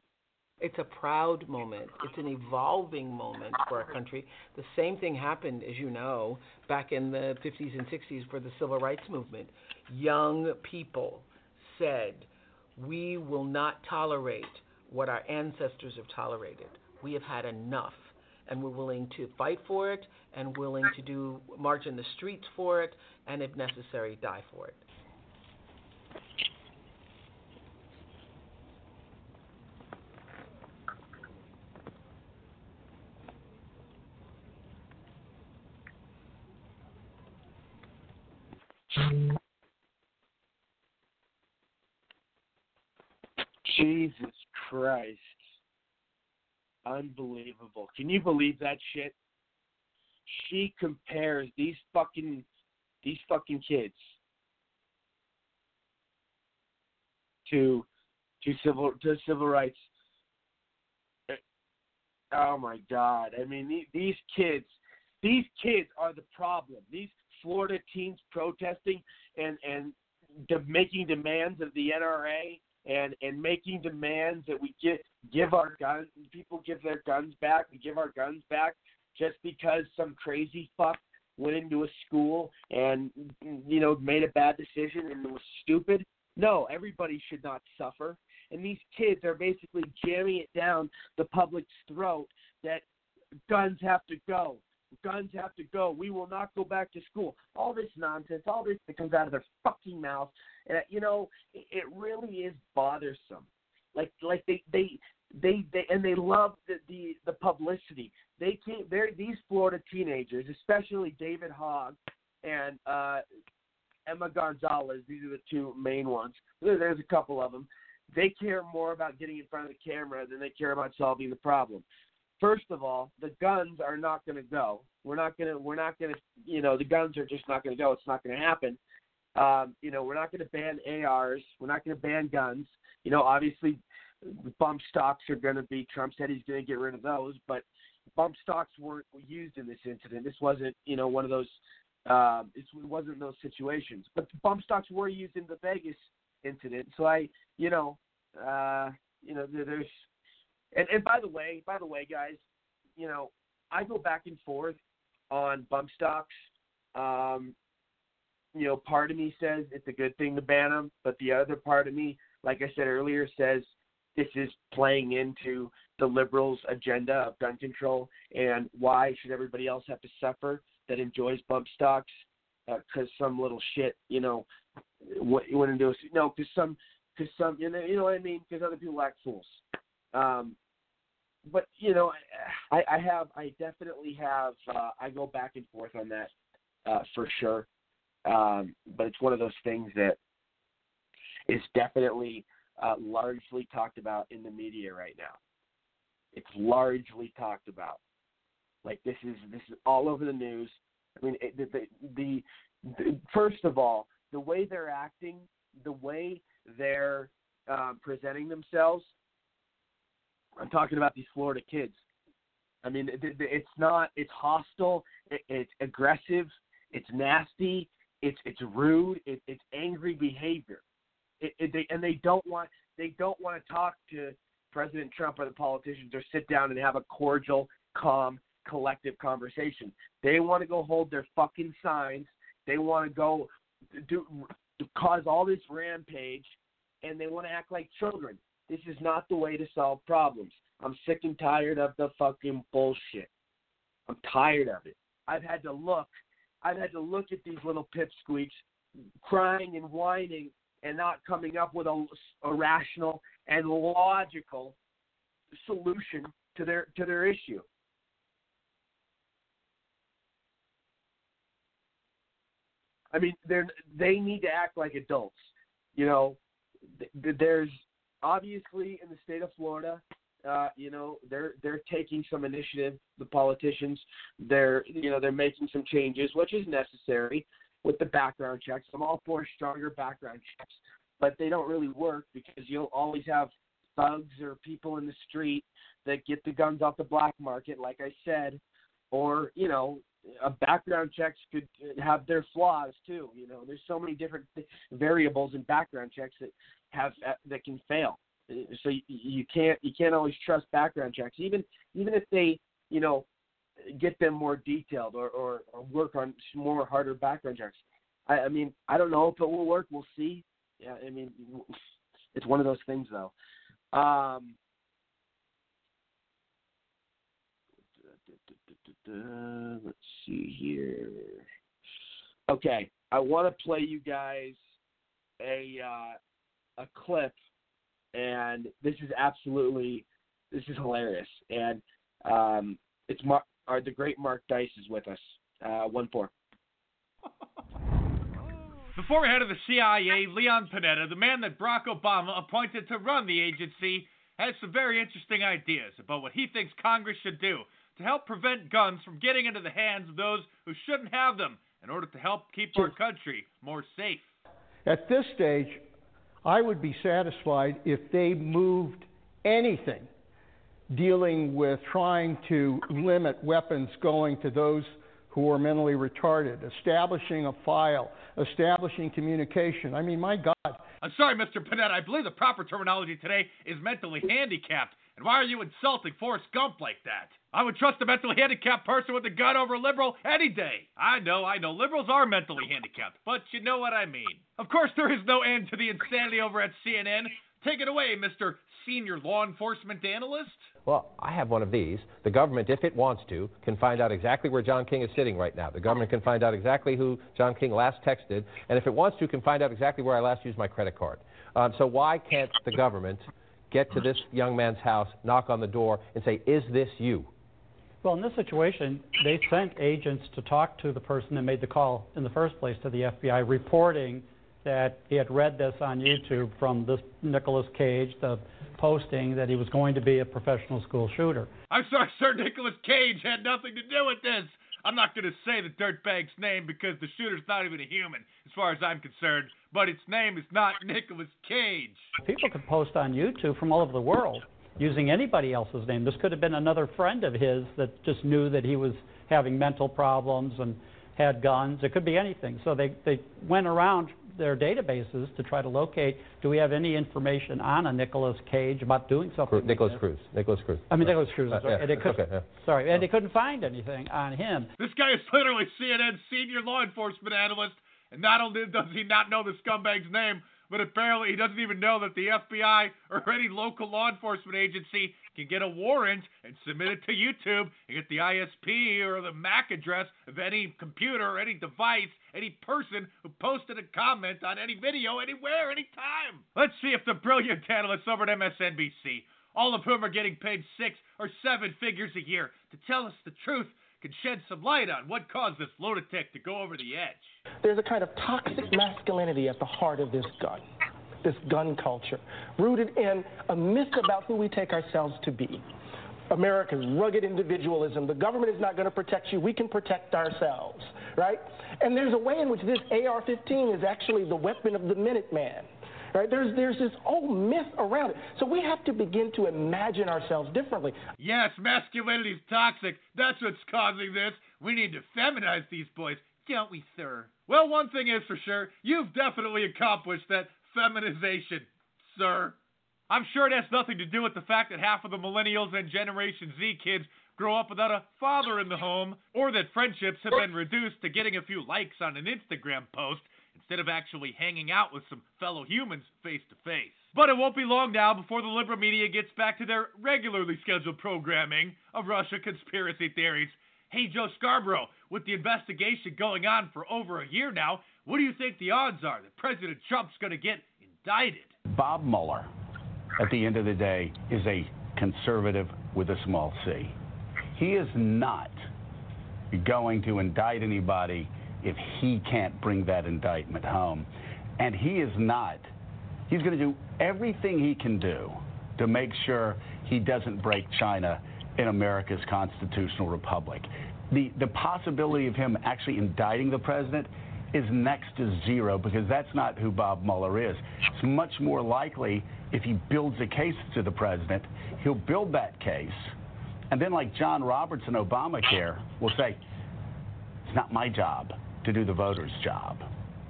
It's a proud moment. It's an evolving moment for our country. The same thing happened, as you know, back in the 50s and 60s for the civil rights movement. Young people said, We will not tolerate what our ancestors have tolerated. We have had enough, and we're willing to fight for it, and willing to do march in the streets for it, and if necessary, die for it. Christ. Unbelievable. Can you believe that shit? She compares these fucking these fucking kids to to civil to civil rights. Oh my God! I mean, the- these kids, these kids are the problem. These Florida teens protesting and and de- making demands of the NRA and and making demands that we get give our guns people give their guns back we give our guns back just because some crazy fuck went into a school and you know made a bad decision and was stupid. No everybody should not suffer. And these kids are basically jamming it down the public's throat that guns have to go guns have to go. We will not go back to school. All this nonsense all this that comes out of their fucking mouth and you know it, it really is bothersome. Like like they they they, they and they love the, the the publicity. They can't. they're these florida teenagers especially david hogg and uh emma gonzalez these are the two main ones. There's a couple of them. They care more about getting in front of the camera than they care about solving the problem first of all the guns are not going to go we're not going to we're not going to you know the guns are just not going to go it's not going to happen um, you know, we're not going to ban ARs. We're not going to ban guns. You know, obviously, the bump stocks are going to be. Trump said he's going to get rid of those, but bump stocks weren't used in this incident. This wasn't, you know, one of those. Uh, it wasn't those situations, but bump stocks were used in the Vegas incident. So I, you know, uh, you know, there's, and and by the way, by the way, guys, you know, I go back and forth on bump stocks. Um, you know, part of me says it's a good thing to ban them, but the other part of me, like I said earlier, says this is playing into the liberals' agenda of gun control and why should everybody else have to suffer that enjoys bump stocks because some little shit, you know, what you want to do? No, because some, because some, you know, you know what I mean? Because other people act fools. Um, but you know, I, I have, I definitely have, uh, I go back and forth on that uh, for sure um, but it's one of those things that is definitely uh, largely talked about in the media right now. It's largely talked about. Like this is this is all over the news. I mean, it, the, the, the, first of all, the way they're acting, the way they're uh, presenting themselves. I'm talking about these Florida kids. I mean, it, it, it's not. It's hostile. It's aggressive. It's nasty it's it's rude, it, it's angry behavior, it, it, they, and they don't want they don't want to talk to President Trump or the politicians or sit down and have a cordial, calm, collective conversation. They want to go hold their fucking signs. They want to go do cause all this rampage, and they want to act like children. This is not the way to solve problems. I'm sick and tired of the fucking bullshit. I'm tired of it. I've had to look I've had to look at these little pipsqueaks crying and whining and not coming up with a, a rational and logical solution to their to their issue. I mean, they they need to act like adults. You know, th- there's obviously in the state of Florida, uh, you know, they're they're taking some initiative. The politicians, they're you know they're making some changes, which is necessary with the background checks. I'm all for stronger background checks, but they don't really work because you'll always have thugs or people in the street that get the guns off the black market, like I said, or you know, background checks could have their flaws too. You know, there's so many different variables in background checks that have that can fail. So you, you can't you can't always trust background checks. Even even if they you know get them more detailed or, or, or work on more harder background checks. I, I mean i don't know if it will work. We'll see. Yeah i mean it's one of those things though. Um, let's see here. Okay, I want to play you guys a uh, a clip, and this is absolutely this is hilarious, and um, it's Mar- our, the great Mark Dice is with us. Uh, one four. The former head of the CIA, Leon Panetta, the man that Barack Obama appointed to run the agency, has some very interesting ideas about what he thinks Congress should do to help prevent guns from getting into the hands of those who shouldn't have them in order to help keep our country more safe. At this stage, I would be satisfied if they moved anything dealing with trying to limit weapons going to those who are mentally retarded, establishing a file, establishing communication. I mean, my God. I'm sorry, Mr. Panetta. I believe the proper terminology today is mentally handicapped. And why are you insulting Forrest Gump like that? I would trust a mentally handicapped person with a gun over a liberal any day. I know, I know. Liberals are mentally handicapped, but you know what I mean. Of course, there is no end to the insanity over at CNN. Take it away, Mr. Senior Law Enforcement Analyst. Well, I have one of these. The government, if it wants to, can find out exactly where John King is sitting right now. The government can find out exactly who John King last texted, and if it wants to, can find out exactly where I last used my credit card. Um, so why can't the government get to this young man's house, knock on the door, and say, "Is this you?" Well, in this situation, they sent agents to talk to the person that made the call in the first place to the FBI, reporting that he had read this on YouTube from this Nicholas Cage, the posting that he was going to be a professional school shooter. I'm sorry, Sir Nicholas Cage had nothing to do with this. I'm not going to say the dirtbag's name because the shooter's not even a human, as far as I'm concerned. But its name is not Nicolas Cage. People could post on YouTube from all over the world using anybody else's name. This could have been another friend of his that just knew that he was having mental problems and had guns. It could be anything. So they, they went around their databases to try to locate do we have any information on a Nicolas Cage about doing something. Cru- Nikolas like this. Cruz. Nikolas Cruz. I mean, Nikolas Cruz. Uh, sorry. yeah, and they couldn't, okay, yeah. Sorry, and they couldn't find anything on him. This guy is literally CNN's senior law enforcement analyst, and not only does he not know the scumbag's name, but apparently he doesn't even know that the FBI or any local law enforcement agency can get a warrant and submit it to YouTube and get the ISP or the MAC address of any computer any device, any person who posted a comment on any video anywhere, anytime. Let's see if the brilliant analysts over at MSNBC, all of whom are getting paid six or seven figures a year to tell us the truth, can shed some light on what caused this lunatic to go over the edge. There's a kind of toxic masculinity at the heart of this gun, this gun culture, rooted in a myth about who we take ourselves to be. America's rugged individualism. The government is not going to protect you. We can protect ourselves, right? And there's a way in which this AR-15 is actually the weapon of the Minuteman. Right? There's there's this whole myth around it. So we have to begin to imagine ourselves differently. Yes, masculinity is toxic. That's what's causing this. We need to feminize these boys, don't we, sir? Well, one thing is for sure, you've definitely accomplished that feminization, sir. I'm sure it has nothing to do with the fact that half of the millennials and Generation Z kids grow up without a father in the home, or that friendships have been reduced to getting a few likes on an Instagram post instead of actually hanging out with some fellow humans face to face. But it won't be long now before the liberal media gets back to their regularly scheduled programming of Russia conspiracy theories. Hey, Joe Scarborough, with the investigation going on for over a year now, what do you think the odds are that President Trump's going to get indicted? Bob Mueller, at the end of the day, is a conservative with a small c. He is not going to indict anybody if he can't bring that indictment home. And he is not. He's going to do everything he can do to make sure he doesn't break China in America's constitutional republic. The, the possibility of him actually indicting the president is next to zero because that's not who Bob Mueller is. It's much more likely if he builds a case to the president, he'll build that case, and then, like John Roberts and Obamacare, will say, it's not my job to do the voter's job.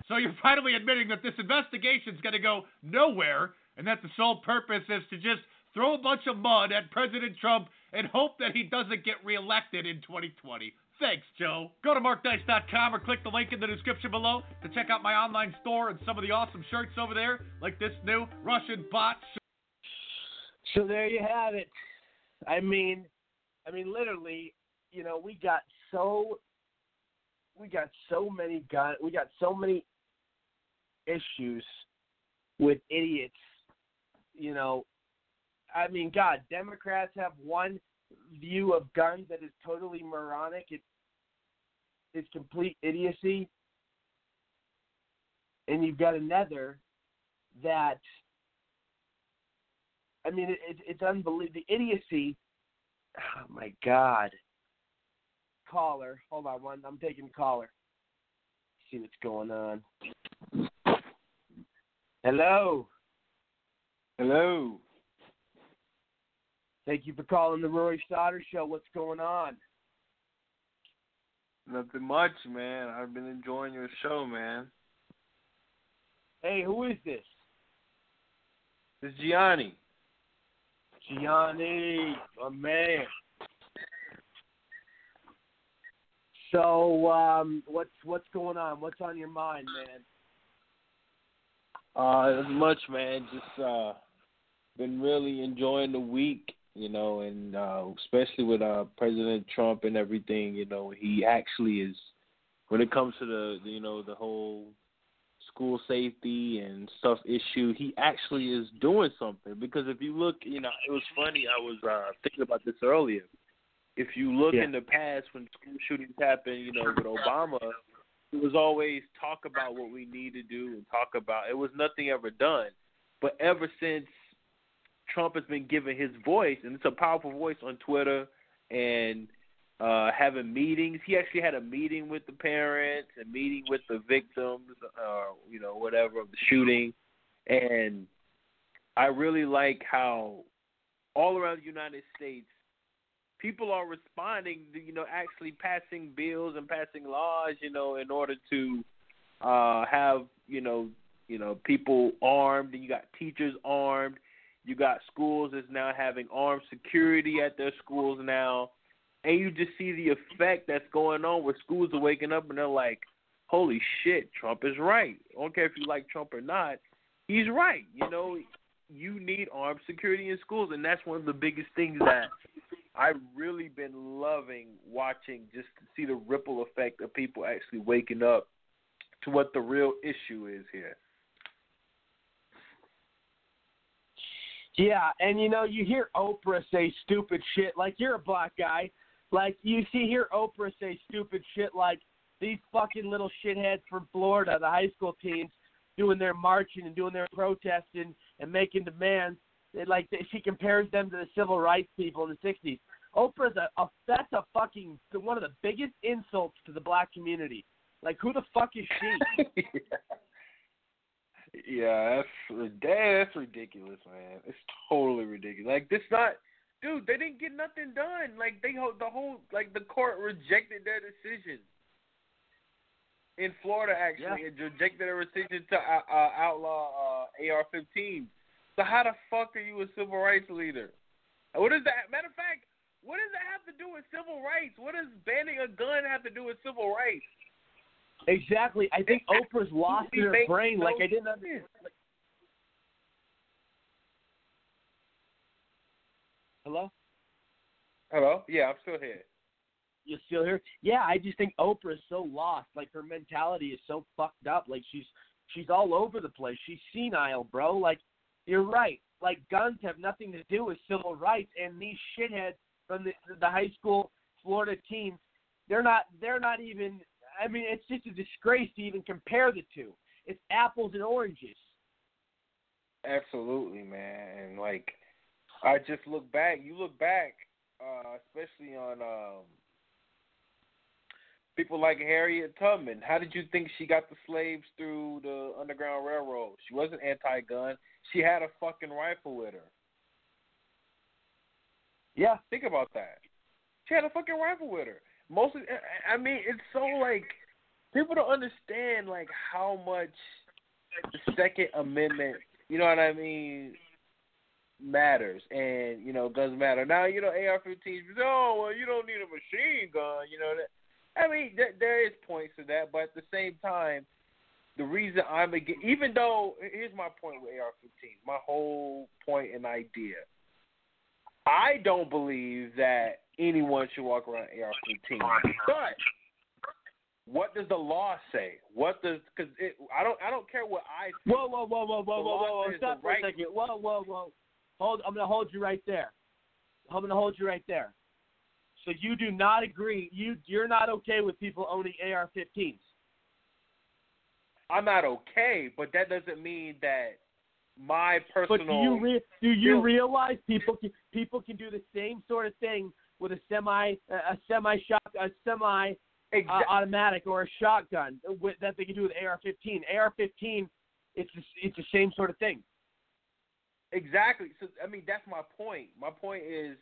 So you're finally admitting that this investigation's going to go nowhere, and that the sole purpose is to just throw a bunch of mud at President Trump and hope that he doesn't get reelected in 2020. Thanks, Joe. Go to markdice.com or click the link in the description below to check out my online store and some of the awesome shirts over there, like this new Russian bot. So there you have it. I mean, I mean, literally, you know, we got so, we got so many gun, we got so many issues with idiots. You know, I mean, God, Democrats have one view of guns that is totally moronic. It's complete idiocy, and you've got another that I mean, it, it's unbelievable. The idiocy. Oh my God. Caller, hold on one. I'm taking caller. See what's going on. Hello. Hello. Thank you for calling the Rory Sauter Show. What's going on? Nothing much, man. I've been enjoying your show, man. Hey, who is this? It's Gianni. Gianni, my man. So, um, what's what's going on? What's on your mind, man? Uh, as much, man. Just uh, been really enjoying the week, you know, and uh, especially with uh, President Trump and everything. You know, he actually is when it comes to the, the you know the whole school safety and stuff issue. He actually is doing something because if you look, you know, it was funny. I was uh, thinking about this earlier. If you look Yeah. in the past when school shootings happened, you know, with Obama, it was always talk about what we need to do and talk about. It was nothing ever done. But ever since Trump has been given his voice, and it's a powerful voice on Twitter and uh, having meetings. He actually had a meeting with the parents, a meeting with the victims, uh, you know, whatever of the shooting, and I really like how all around the United States people are responding to, you know, actually passing bills and passing laws, you know, in order to uh have, you know, you know, people armed and you got teachers armed. You got schools that's now having armed security at their schools now. And you just see the effect that's going on where schools are waking up and they're like, Holy shit, Trump is right. I don't care if you like Trump or not, he's right. You know, you need armed security in schools and that's one of the biggest things that I've really been loving watching just to see the ripple effect of people actually waking up to what the real issue is here. Yeah, and you know, you hear Oprah say stupid shit like you're a black guy. Like you see hear Oprah say stupid shit like these fucking little shitheads from Florida, the high school teams, doing their marching and doing their protesting and making demands. They, like she compares them to the civil rights people in the '60s. Oprah's a, a that's a fucking one of the biggest insults to the black community. Like who the fuck is she? Yeah, that's that's ridiculous, man. It's totally ridiculous. Like this not, dude. They didn't get nothing done. Like they the whole like the court rejected their decision in Florida. Actually, it rejected their decision to uh, uh, outlaw uh, AR-15. So how the fuck are you a civil rights leader? What is that? Matter of fact, what does that have to do with civil rights? What does banning a gun have to do with civil rights? Exactly. I think Oprah's lost in her brain. Like I didn't understand. Hello. Hello. Yeah, I'm still here. You're still here? Yeah, I just think Oprah is so lost. Like her mentality is so fucked up. Like she's she's all over the place. She's senile, bro. Like you're right. Like guns have nothing to do with civil rights, and these shitheads from the the high school Florida teams, they're not they're not even. I mean, it's just a disgrace to even compare the two. It's apples and oranges. Absolutely, man. And like, I just look back. You look back, uh, especially on um, people like Harriet Tubman. How did you think she got the slaves through the Underground Railroad? She wasn't anti-gun. She had a fucking rifle with her. Yeah. Think about that. She had a fucking rifle with her. Mostly, I mean, it's so like people don't understand like how much the Second Amendment, you know what I mean, matters, and you know guns matter. Now you know AR-15s. Oh well, you don't need a machine gun. You know that I mean, there, there is points to that, but at the same time, the reason I'm against, even though here's my point with AR-15, my whole point and idea. I don't believe that anyone should walk around AR-15, but what does the law say? What does because I don't I don't care what I. Whoa, whoa, whoa, whoa, whoa, whoa, whoa, whoa! Stop for a second. Whoa, whoa, whoa! Hold. I'm gonna hold you right there. I'm gonna hold you right there. So you do not agree. You you're not okay with people owning AR-15s. I'm not okay, but that doesn't mean that my personal. But do you re- do you realize people can people can do the same sort of thing with a semi a semi shot a semi uh, automatic or a shotgun with, that they can do with AR-15. AR-15, it's the- it's the same sort of thing. Exactly. So I mean, that's my point. My point is,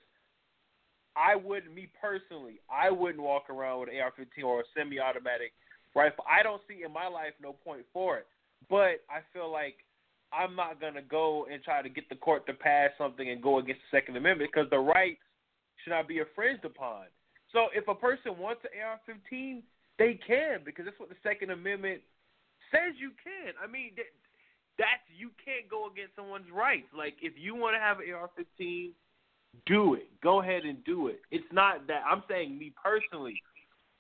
I wouldn't, me personally, I wouldn't walk around with an AR-15 or a semi-automatic rifle. I don't see in my life no point for it. But I feel like I'm not gonna go and try to get the court to pass something and go against the Second Amendment because the rights should not be infringed upon. So if a person wants an AR-15, they can because that's what the Second Amendment says you can. I mean, that, that's you can't go against someone's rights. Like if you want to have an AR-15, do it. Go ahead and do it. It's not that I'm saying me personally,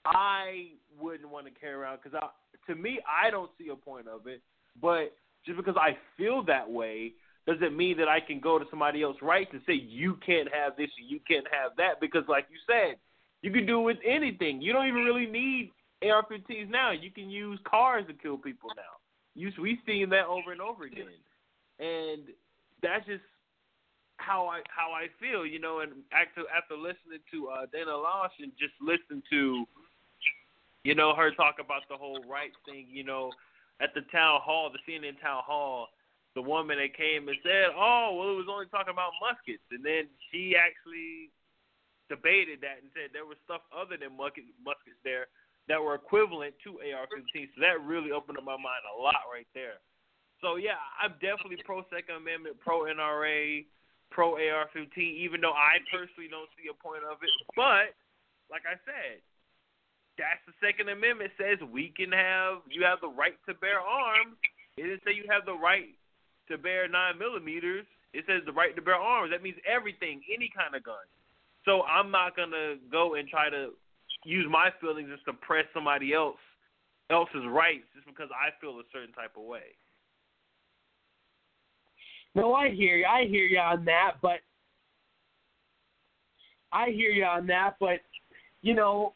I wouldn't want to carry around because to me, I don't see a point of it. But just because I feel that way doesn't mean that I can go to somebody else's rights and say you can't have this and you can't have that because, like you said, you can do it with anything. You don't even really need AR-15s now. You can use cars to kill people now. You we've seen that over and over again, and that's just how I how I feel, you know. And after after listening to uh, Dana Loesch and just listen to, you know, her talk about the whole rights thing, you know, at the town hall, the CNN town hall, the woman that came and said, "Oh, well, it was only talking about muskets," and then she actually debated that and said there was stuff other than muskets, there that were equivalent to AR-15. So that really opened up my mind a lot right there. So yeah, I'm definitely pro Second Amendment, pro NRA, pro AR-15. Even though I personally don't see a point of it, but like I said, that's the Second Amendment says we can have you have the right to bear arms. It didn't say you have the right to bear nine millimeters. It says the right to bear arms. That means everything, any kind of gun. So I'm not gonna go and try to use my feelings and suppress somebody else else's rights just because I feel a certain type of way. No, I hear you. I hear you on that, but I hear you on that, but you know,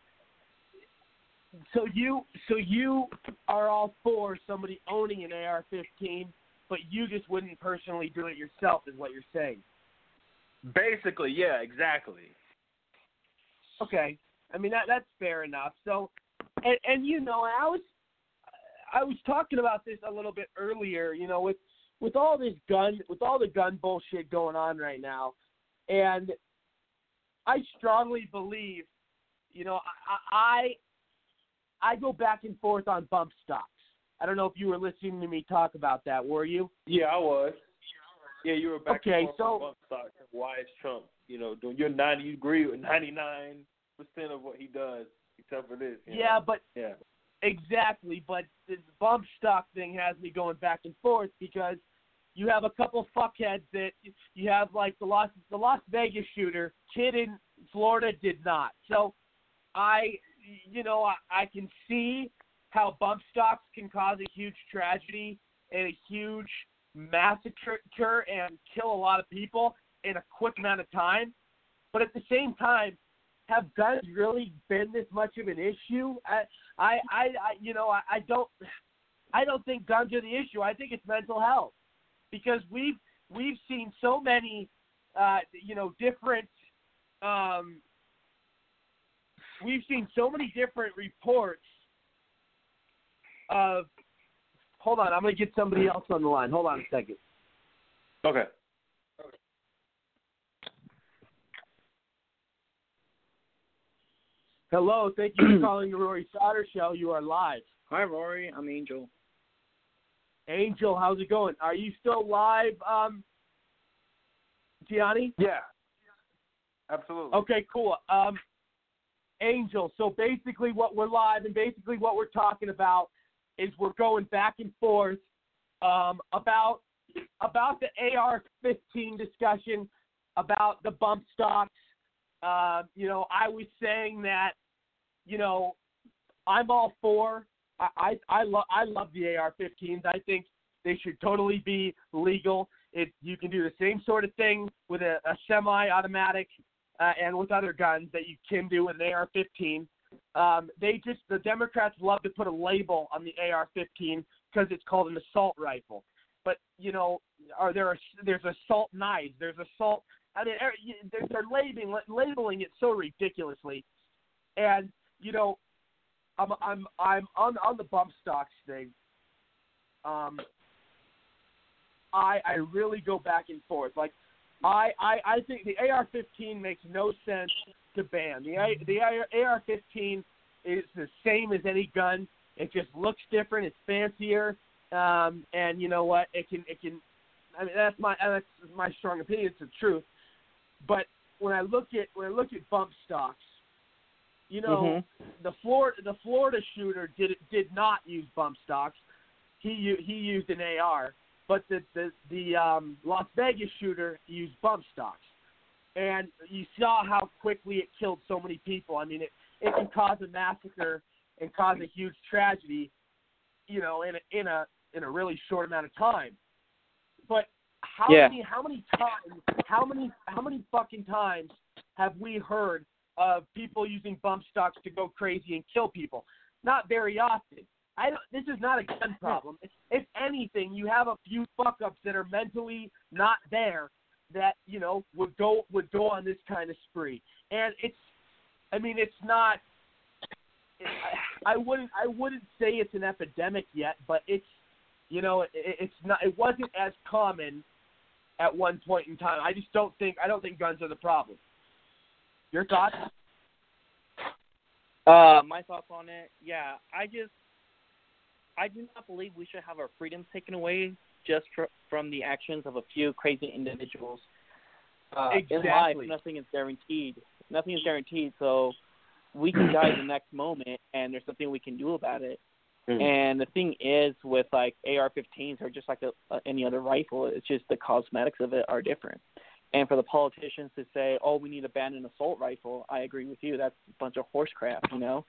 so you so you are all for somebody owning an AR-15, but you just wouldn't personally do it yourself, is what you're saying. Basically, yeah, exactly. Okay, I mean that that's fair enough. So, and and you know, I was I was talking about this a little bit earlier. You know, with with all this gun with all the gun bullshit going on right now, and I strongly believe, you know, I I, I go back and forth on bump stocks. I don't know if you were listening to me talk about that. Were you? Yeah, I was. Yeah, you were back Okay, so- why is Trump, you know, doing your ninety you agree with ninety nine percent of what he does, except for this. Yeah, know? but yeah. Exactly, but this bump stock thing has me going back and forth because you have a couple fuckheads that you have like the Las the Las Vegas shooter kid in Florida did not. So I you know I, I can see how bump stocks can cause a huge tragedy and a huge massacre and kill a lot of people in a quick amount of time. But at the same time, have guns really been this much of an issue? I, I, I, you know, I, I don't, I don't think guns are the issue. I think it's mental health because we've we've seen so many, uh, you know, different. Um, we've seen so many different reports of. Hold on, I'm gonna get somebody else on the line. Hold on a second. Okay. Hello, thank you for calling the Rory Sauter Show. You are live. Hi, Rory. I'm Angel. Angel, how's it going? Are you still live, um, Gianni? Yeah. Absolutely. Okay, cool. Um, Angel. So basically, what we're live and basically what we're talking about is we're going back and forth um, about about the AR-15 discussion, about the bump stocks. Uh, you know, I was saying that, you know, I'm all for. I I, I love I love the AR-15s. I think they should totally be legal. It you can do the same sort of thing with a, a semi-automatic uh, and with other guns that you can do with an AR-15. Um, they just the Democrats love to put a label on the AR-15 because it's called an assault rifle. But you know, are there there's assault knives? There's assault. I mean, er- they're, they're labeling labeling it so ridiculously, and you know, I'm I'm I'm on on the bump stocks thing. Um, I I really go back and forth. Like, I I I think the AR-15 makes no sense to ban. The the AR-15 is the same as any gun. It just looks different. It's fancier, um, and you know what? It can it can. I mean, that's my that's my strong opinion. It's the truth. But when I look at when I look at bump stocks, you know, the Florida the Florida shooter did did not use bump stocks. He he used an AR, but the the the um, Las Vegas shooter used bump stocks, and you saw how quickly it killed so many people. I mean, it it can cause a massacre and cause a huge tragedy, you know, in a in a in a really short amount of time. But how Yeah. many how many times how many how many fucking times have we heard of people using bump stocks to go crazy and kill people? Not very often. I don't, this is not a gun problem. If, if anything, you have a few fuck ups that are mentally not there that you know would go would go on this kind of spree. And it's, I mean, it's not. I, wouldn't I wouldn't say it's an epidemic yet, but it's you know it, it's not it wasn't as common at one point in time. I just don't think I don't think guns are the problem. Your thoughts? Uh, my thoughts on it. Yeah, I just, I do not believe we should have our freedoms taken away just fr- from the actions of a few crazy individuals. Uh, In life, Exactly. nothing is guaranteed. Nothing is guaranteed. So we can die the next moment, and there's nothing we can do about it. And the thing is, with like AR-15s, or just like a, a, any other rifle, it's just the cosmetics of it are different. And for the politicians to say, "Oh, we need to ban an assault rifle," I agree with you. That's a bunch of horse crap. You know,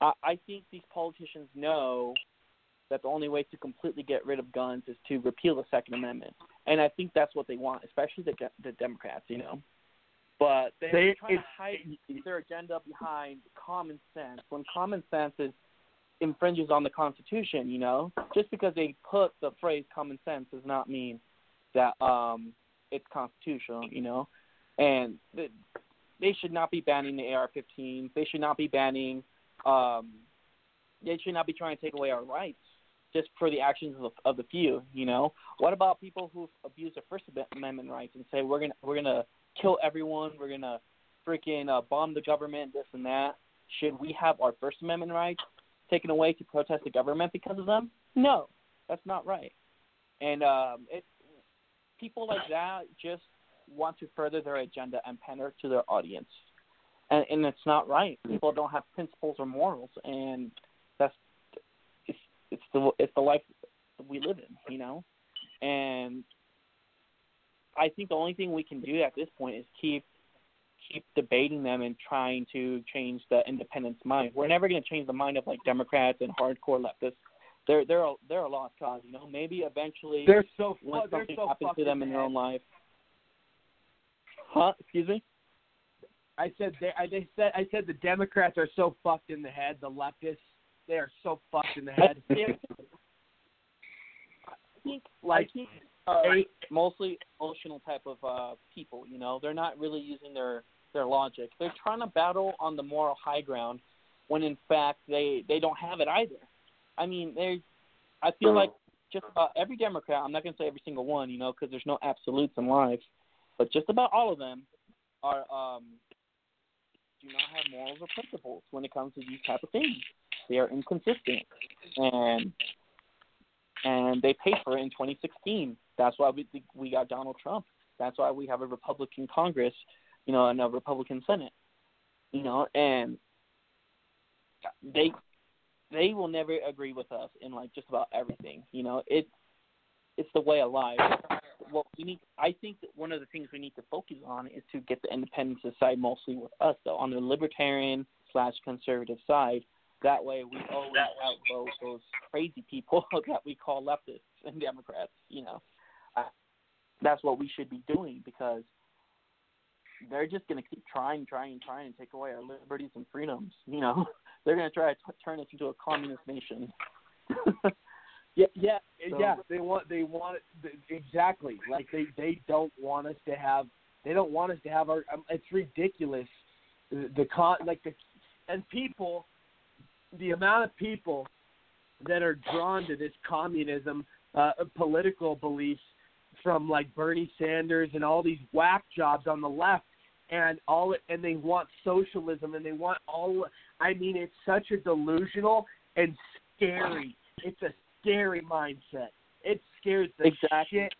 I, I think these politicians know that the only way to completely get rid of guns is to repeal the Second Amendment, and I think that's what they want, especially the the Democrats. You know, but they're They- trying to hide their agenda behind common sense when common sense is infringes on the Constitution. You know, just because they put the phrase "common sense" does not mean that um it's constitutional. You know, and the, they should not be banning the AR-15. They should not be banning. Um, they should not be trying to take away our rights just for the actions of the, of the few. You know, what about people who abuse their First Amendment rights and say we're gonna we're gonna kill everyone, we're gonna freaking uh, bomb the government, this and that? Should we have our First Amendment rights taken away to protest the government because of them? No, that's not right. And um, it people like that just want to further their agenda and pander to their audience, and, and it's not right. People don't have principles or morals, and it's the it's the life we live in, you know. And I think the only thing we can do at this point is keep keep debating them and trying to change the independent's mind. We're never going to change the mind of like Democrats and hardcore leftists. They're they're a, they're a lost cause, you know. Maybe eventually They're so fu- when something so happens to them in their own life. Huh? Excuse me. I said they, I they said I said the Democrats are so fucked in the head. The leftists, they are so fucked in the head. like I think uh, mostly emotional type of uh people, you know. They're not really using their their logic. They're trying to battle on the moral high ground when in fact they they don't have it either. I mean, they I feel like just about every Democrat, I'm not going to say every single one, you know, because there's no absolutes in life, but just about all of them are um do not have morals or principles when it comes to these type of things. They are inconsistent, and and they paid for it in 2016. That's why we we got Donald Trump. That's why we have a Republican Congress, you know, and a Republican Senate, you know, and they they will never agree with us in like just about everything. You know, it's it's the way of life. What we need, I think that one of the things we need to focus on is to get the independents to side mostly with us, though, on the libertarian slash conservative side. That way, we always outvote those crazy people that we call leftists and Democrats. You know, uh, that's what we should be doing because they're just going to keep trying, trying, trying to take away our liberties and freedoms. You know, they're going to try to t- turn us into a communist nation. Yeah, yeah, So- yeah. They want, they want it exactly. Like they, they don't want us to have, they don't want us to have our. Um, it's ridiculous. The, the con, like the, and people, the amount of people that are drawn to this communism, uh, political beliefs from like Bernie Sanders and all these whack jobs on the left, and all, and they want socialism and they want all. I mean, it's such a delusional and scary. It's a scary mindset. It scares the Exactly. shit.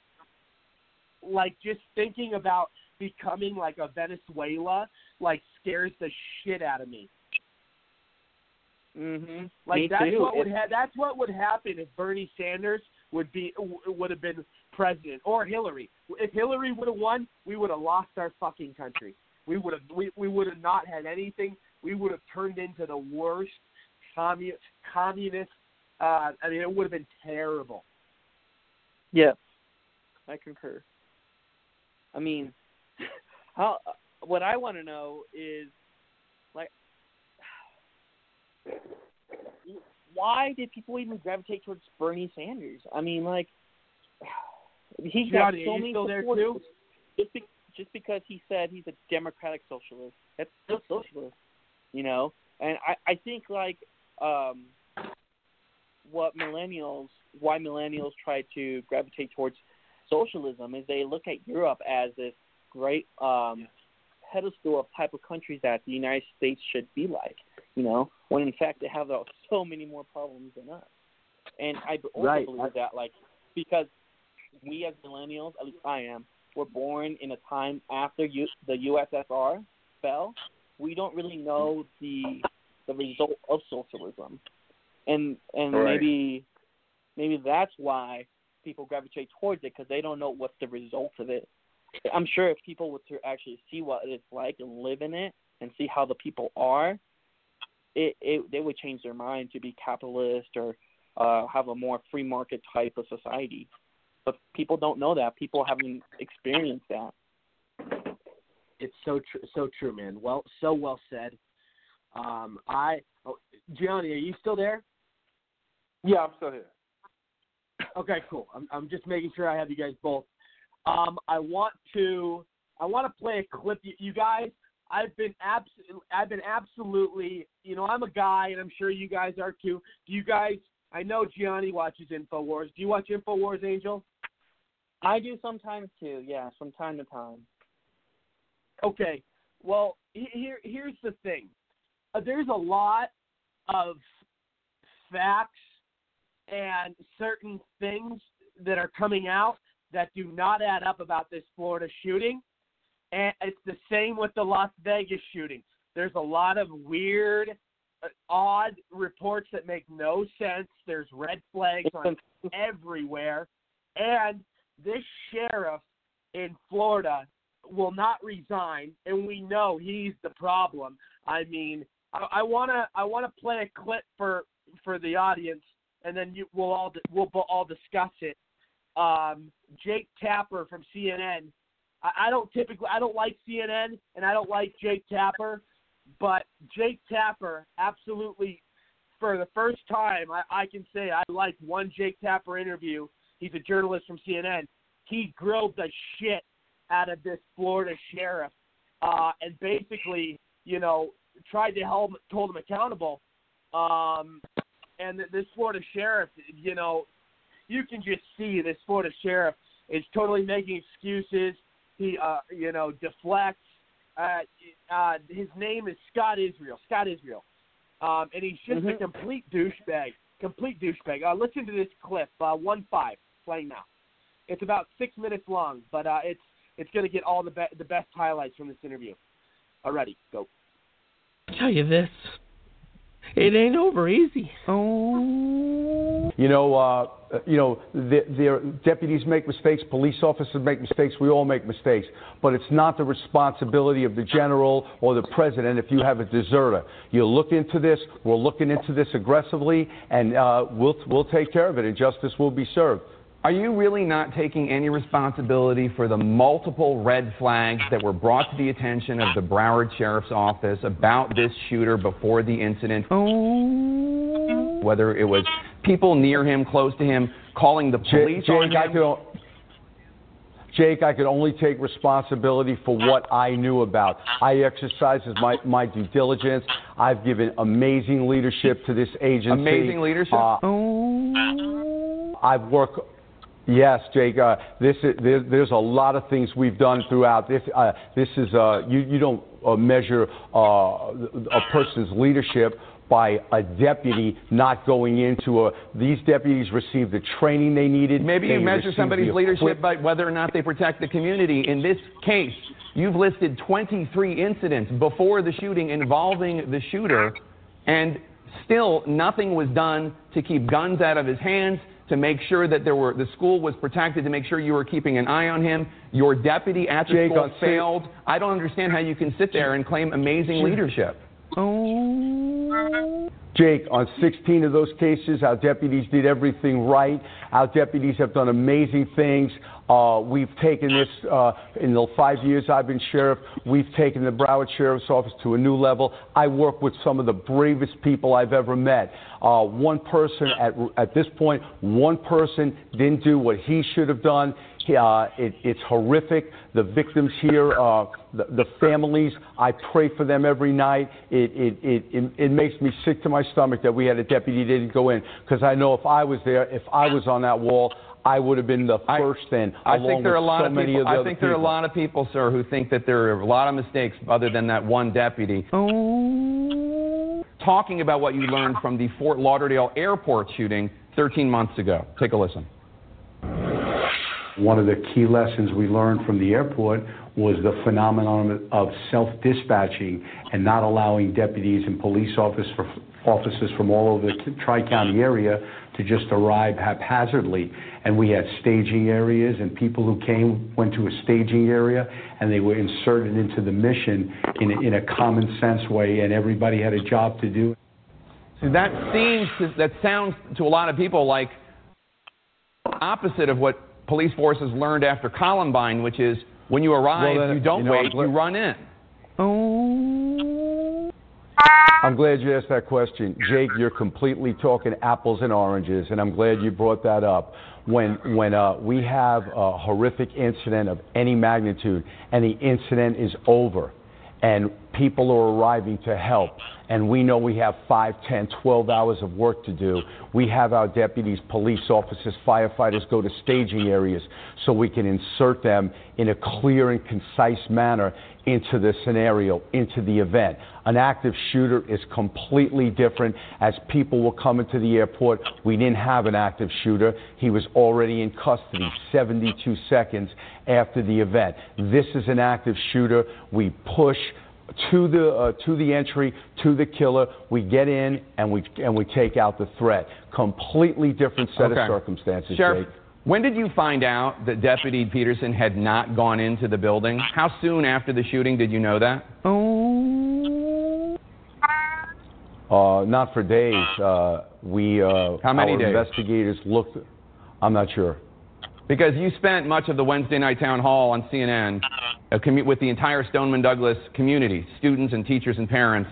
Like just thinking about becoming like a Venezuela, like scares the shit out of me. Mhm. Like Me that's too. what would ha- that's what would happen if Bernie Sanders would be would have been president or Hillary. If Hillary would have won, we would have lost our fucking country. We would have we, we would have not had anything. We would have turned into the worst commu- communist. Uh, I mean, it would have been terrible. Yeah, I concur. I mean, how? What I want to know is, why did people even gravitate towards Bernie Sanders? I mean, like, he's got so many supporters. too? Just, be, just because he said he's a democratic socialist, that's still socialist, you know. And I, I think like, um, what millennials, why millennials try to gravitate towards socialism is they look at Europe as this great um, pedestal of type of countries that the United States should be like, you know, when in fact they have so many more problems than us. And I also Right. believe that, like, because we as millennials, at least I am, were born in a time after U- the USSR fell. We don't really know the the result of socialism, and and Right. maybe maybe that's why people gravitate towards it because they don't know what's the result of it. I'm sure if people were to actually see what it's like and live in it and see how the people are, it, it they would change their mind to be capitalist or uh, have a more free market type of society. But people don't know that. People haven't experienced that. It's so tr- so true, man. Well, so well said. Um, I, oh, Gianni, are you still there? Yeah, I'm still here. Okay, cool. I'm I'm just making sure I have you guys both. Um, I want to I want to play a clip. You, you guys, I've been abs- I've been absolutely, you know, I'm a guy, and I'm sure you guys are too. Do you guys? I know Gianni watches Infowars. Do you watch Infowars, Angel? I do sometimes too. Yeah, from time to time. Okay. Well, here here's the thing. Uh, there's a lot of facts and certain things that are coming out that do not add up about this Florida shooting. And it's the same with the Las Vegas shooting. There's a lot of weird, uh, odd reports that make no sense. There's red flags on everywhere. And this sheriff in Florida will not resign, and we know he's the problem. I mean, I, I wanna I wanna play a clip for for the audience, and then you we'll all we'll all discuss it. Um, Jake Tapper from CNN. I, I don't typically I don't like CNN, and I don't like Jake Tapper, but Jake Tapper absolutely for the first time I, I can say I like one Jake Tapper interview. He's a journalist from CNN. He grilled the shit out of this Florida sheriff, uh, and basically, you know, tried to hold hold him accountable. Um, and this Florida sheriff, you know, you can just see this Florida sheriff is totally making excuses. He, uh, you know, deflects. Uh, uh, his name is Scott Israel. Scott Israel, um, and he's just a Mhm. complete douchebag. Complete douchebag. Uh, listen to this clip. Uh, one five playing now. It's about six minutes long, but uh, it's it's going to get all the be- the best highlights from this interview. Alrighty, go. tell you this. It ain't over easy. Oh. You know, uh, you know, the, their deputies make mistakes, police officers make mistakes, we all make mistakes. But it's not the responsibility of the general or the president if you have a deserter. You look into this. We're looking into this aggressively, and uh, we'll we'll take care of it, and justice will be served. Are you really not taking any responsibility for the multiple red flags that were brought to the attention of the Broward Sheriff's Office about this shooter before the incident? Whether it was people near him, close to him, calling the police Jake, on I him? could, Jake, I could only take responsibility for what I knew about. I exercised my, my due diligence. I've given amazing leadership to this agency. Amazing leadership? Uh, I've worked. Yes, Jake. Uh, this is, there, there's a lot of things we've done throughout. This uh, this is uh, you you don't uh, measure uh, a person's leadership by a deputy not going into a. These deputies received the training they needed. Maybe They you measure somebody's leadership by whether or not they protect the community. In this case, you've listed 23 incidents before the shooting involving the shooter, and still nothing was done to keep guns out of his hands, to make sure that there were the school was protected, to make sure you were keeping an eye on him. Your deputy at the Jake, school failed. I don't understand how you can sit there and claim amazing leadership. Jake, on 16 of those cases, our deputies did everything right. Our deputies have done amazing things. Uh, we've taken this, uh, in the five years I've been sheriff, we've taken the Broward Sheriff's Office to a new level. I work with some of the bravest people I've ever met. Uh, one person, at, at this point, one person didn't do what he should have done. Uh, it, it's horrific. The victims here, uh, the, the families, I pray for them every night. It, it, it, it, it makes me sick to my stomach that we had a deputy didn't go in because I know if I was there, if I was on that wall, I would have been the first in. I along think there are a lot so of people. of the I think there are a lot of people, sir, who think that there are a lot of mistakes other than that one deputy. Talking about what you learned from the Fort Lauderdale airport shooting 13 months ago. Take a listen. One of the key lessons we learned from the airport was the phenomenon of self-dispatching and not allowing deputies and police office officers from all over the Tri-County area to just arrive haphazardly. And we had staging areas, and people who came went to a staging area, and they were inserted into the mission in a, in a common sense way, and everybody had a job to do. See, that seems to, that sounds to a lot of people like opposite of what police forces learned after Columbine, which is when you arrive, Well, then, you don't you know, wait, you run in. I'm glad you asked that question. Jake, you're completely talking apples and oranges, and I'm glad you brought that up. When, when uh, we have a horrific incident of any magnitude and the incident is over and people are arriving to help, and we know we have 5, 10, 12 hours of work to do, we have our deputies, police officers, firefighters go to staging areas so we can insert them in a clear and concise manner into the scenario, into the event. An active shooter is completely different. As people were coming to the airport, we didn't have an active shooter. He was already in custody 72 seconds after the event. This is an active shooter. We push to the uh, to the entry to the killer. We get in and we and we take out the threat. Completely different set Okay. of circumstances, Sheriff, Jake. when did you find out that Deputy Peterson had not gone into the building? How soon after the shooting did you know that? Uh, not for days. Uh, we uh, How many our days? investigators looked. I'm not sure. Because you spent much of the Wednesday night town hall on CNN with the entire Stoneman Douglas community, students and teachers and parents,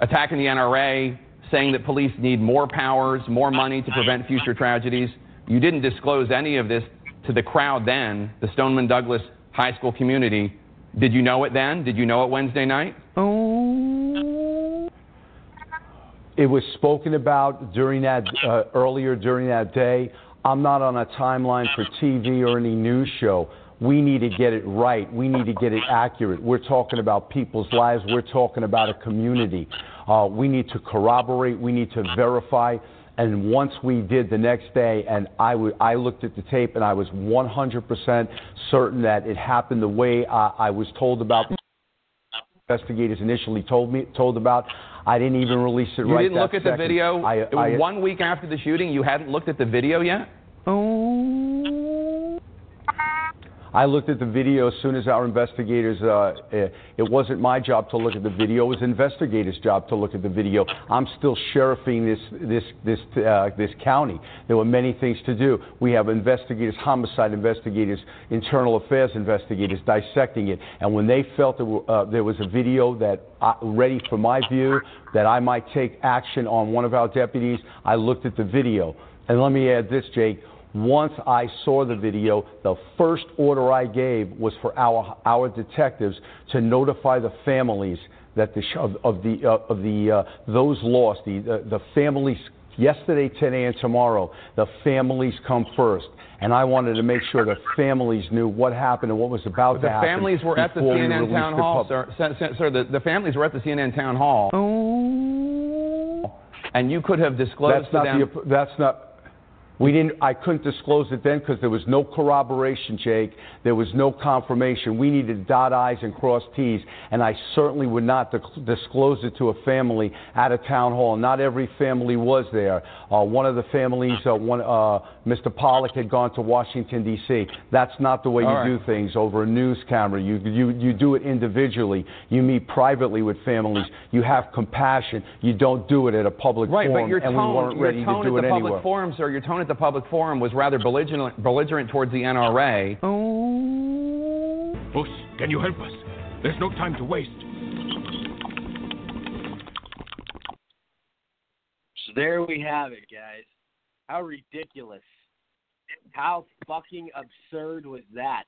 attacking the NRA, saying that police need more powers, more money to prevent future tragedies. You didn't disclose any of this to the crowd then, the Stoneman Douglas high school community. Did you know it then? Did you know it Wednesday night? It was spoken about during that uh, earlier during that day. I'm not on a timeline for TV or any news show. We need to get it right. We need to get it accurate. We're talking about people's lives. We're talking about a community. Uh, we need to corroborate. We need to verify. And once we did the next day, and I, w- I looked at the tape and I was 100% certain that it happened the way I, I was told about investigators initially told me told about. I didn't even release it You right didn't look at the video I, It I, was one week after the shooting. You hadn't looked at the video yet. Oh. I looked at the video as soon as our investigators. Uh, it, it wasn't my job to look at the video. It was investigators' job to look at the video. I'm still sheriffing this this this uh, this county. There were many things to do. We have investigators, homicide investigators, internal affairs investigators dissecting it. And when they felt there, uh, there was a video that uh, ready for my view that I might take action on one of our deputies, I looked at the video. And let me add this, Jake once I saw the video, the first order I gave was for our our detectives to notify the families that the of, of the uh, of the uh, those lost the uh, the families yesterday, today, and tomorrow. The families come first. And I wanted to make sure the families knew what happened and what was about The to happen. The families were at the we CNN town hall, sir. Sir, sir, the, the families were at the CNN town hall. Oh. And you could have disclosed That's not them. the. That's not. We didn't. I couldn't disclose it then because there was no corroboration, Jake. There was no confirmation. We needed to dot i's and cross t's, and I certainly would not di- disclose it to a family at a town hall. Not every family was there. Uh, one of the families, uh, one, uh, Mr. Pollack, had gone to Washington D.C. That's not the way All you right. do things over a news camera. You you you do it individually. You meet privately with families. You have compassion. You don't do it at a public Right, forum, but your and we tone, weren't your ready tone to do at it the anywhere. public forum, sir, your tone at the public forum was rather belligerent, belligerent towards the NRA. Bush, oh. can you help us? There's no time to waste. So there we have it, guys. How ridiculous. How fucking absurd was that?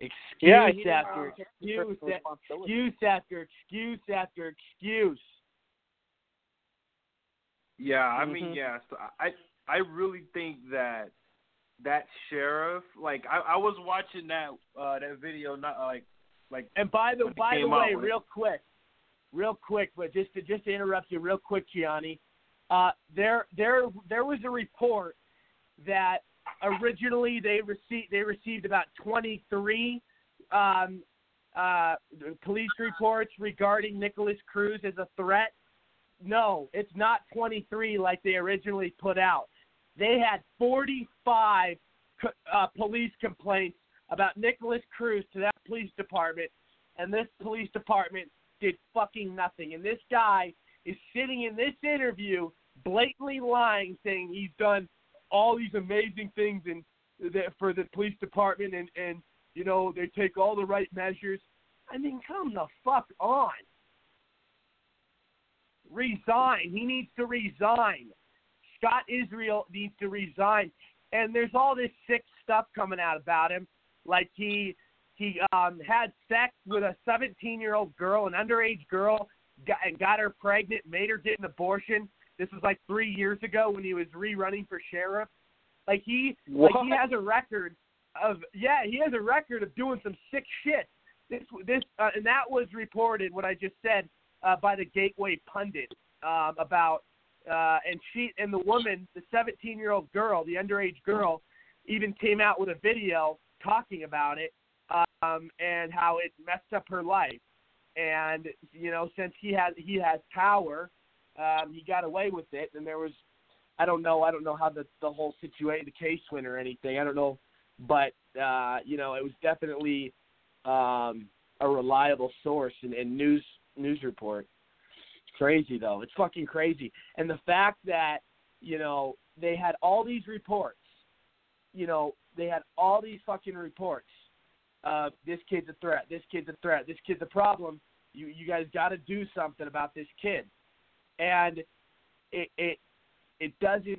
Excuse Yeah, after excuse, personal a- responsibility. excuse after excuse after excuse. Yeah, I mean, Mhm. yeah. So I I really think that that sheriff, like, I, I was watching that uh that video, not like like. And by the by the way, real quick, real quick, but just to just to interrupt you real quick, Gianni, uh, there there there was a report that originally they received they received about 23 um, uh, police reports regarding Nikolas Cruz as a threat. No, it's not 23 like they originally put out. They had 45 uh, police complaints about Nikolas Cruz to that police department, and this police department did fucking nothing. And this guy is sitting in this interview blatantly lying, saying he's done all these amazing things in the, for the police department, and and you know they take all the right measures. I mean, come the fuck on. Resign. He needs to resign. Scott Israel needs to resign. And there's all this sick stuff coming out about him, like he he um had sex with a 17 year old girl, an underage girl, got, and got her pregnant, made her get an abortion. This was like three years ago when he was rerunning for sheriff. Like he like he has a record of yeah he has a record of doing some sick shit. This this uh, and that was reported what I just said uh, by the Gateway pundit um, about uh, and she and the woman, the 17 year old girl, the underage girl, even came out with a video talking about it um, and how it messed up her life. And you know, since he has he has power, um, he got away with it. And there was, I don't know, I don't know how the the whole situation, the case went or anything. I don't know, but uh, you know, it was definitely um, a reliable source and, and news news report. It's crazy though. It's fucking crazy. And the fact that, you know, they had all these reports, you know, they had all these fucking reports. Uh, this kid's a threat. This kid's a threat. This kid's a problem. You you guys got to do something about this kid. And it it it doesn't.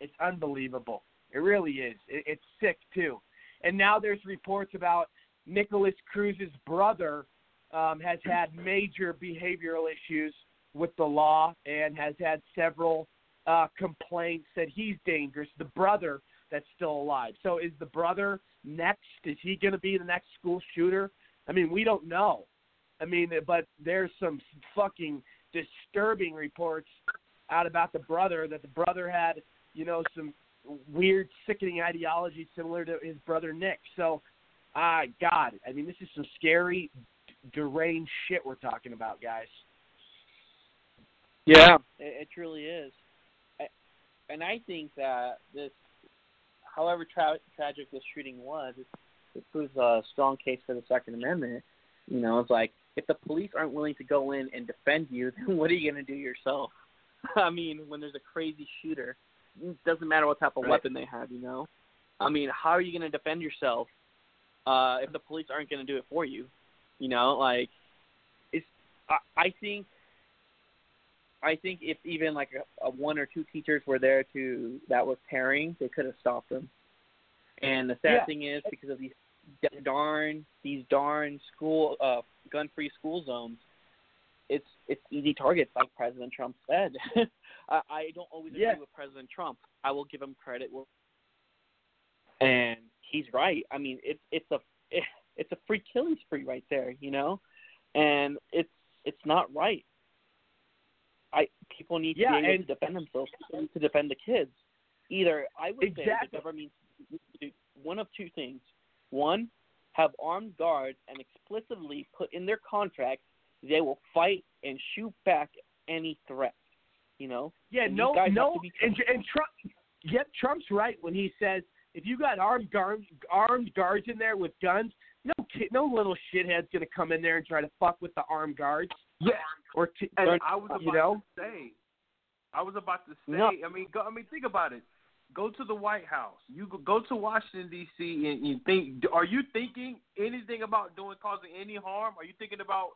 It's unbelievable. It really is. It, it's sick too. And now there's reports about Nikolas Cruz's brother um, has had major behavioral issues with the law and has had several uh, complaints that he's dangerous. The brother that's still alive. So is the brother next? Is he going to be the next school shooter? I mean, we don't know. I mean, but there's some fucking disturbing reports out about the brother that the brother had, you know, some weird, sickening ideology similar to his brother Nick. So, uh, God, I mean, this is some scary, deranged shit we're talking about, guys. Yeah, it, it truly is. I, and I think that this, however tra- tragic this shooting was, it, it proves a strong case for the Second Amendment. You know, it's like if the police aren't willing to go in and defend you, then what are you going to do yourself? I mean, when there's a crazy shooter, it doesn't matter what type of Right. weapon they have. You know, I mean, how are you going to defend yourself uh, if the police aren't going to do it for you? You know, like it's. I, I think I think if even like a, a one or two teachers were there to that was pairing, they could have stopped them. And the sad Yeah. thing is because of these darn these darn school uh gun-free school zones, it's it's easy targets like President Trump said. I, I don't always agree Yeah. with President Trump. I will give him credit, and he's right. I mean, it's it's a it's a free killing spree right there, you know, and it's it's not right. I people need Yeah, to be able to defend themselves. People need to defend the kids. Either I would say Exactly. the government needs to do one of two things. One, have armed guards and explicitly put in their contract they will fight and shoot back any threat. You know. Yeah, And no, no, and, and Trump. Yep, Trump's right when he says if you got armed guard, armed guards in there with guns, no kid, no little shithead's gonna come in there and try to fuck with the armed guards. Yeah, or t- and or, I was about you know. to say, I was about to say. No. I mean, go, I mean, think about it. Go to the White House. You go, go to Washington D.C. and you think. Are you thinking anything about doing causing any harm? Are you thinking about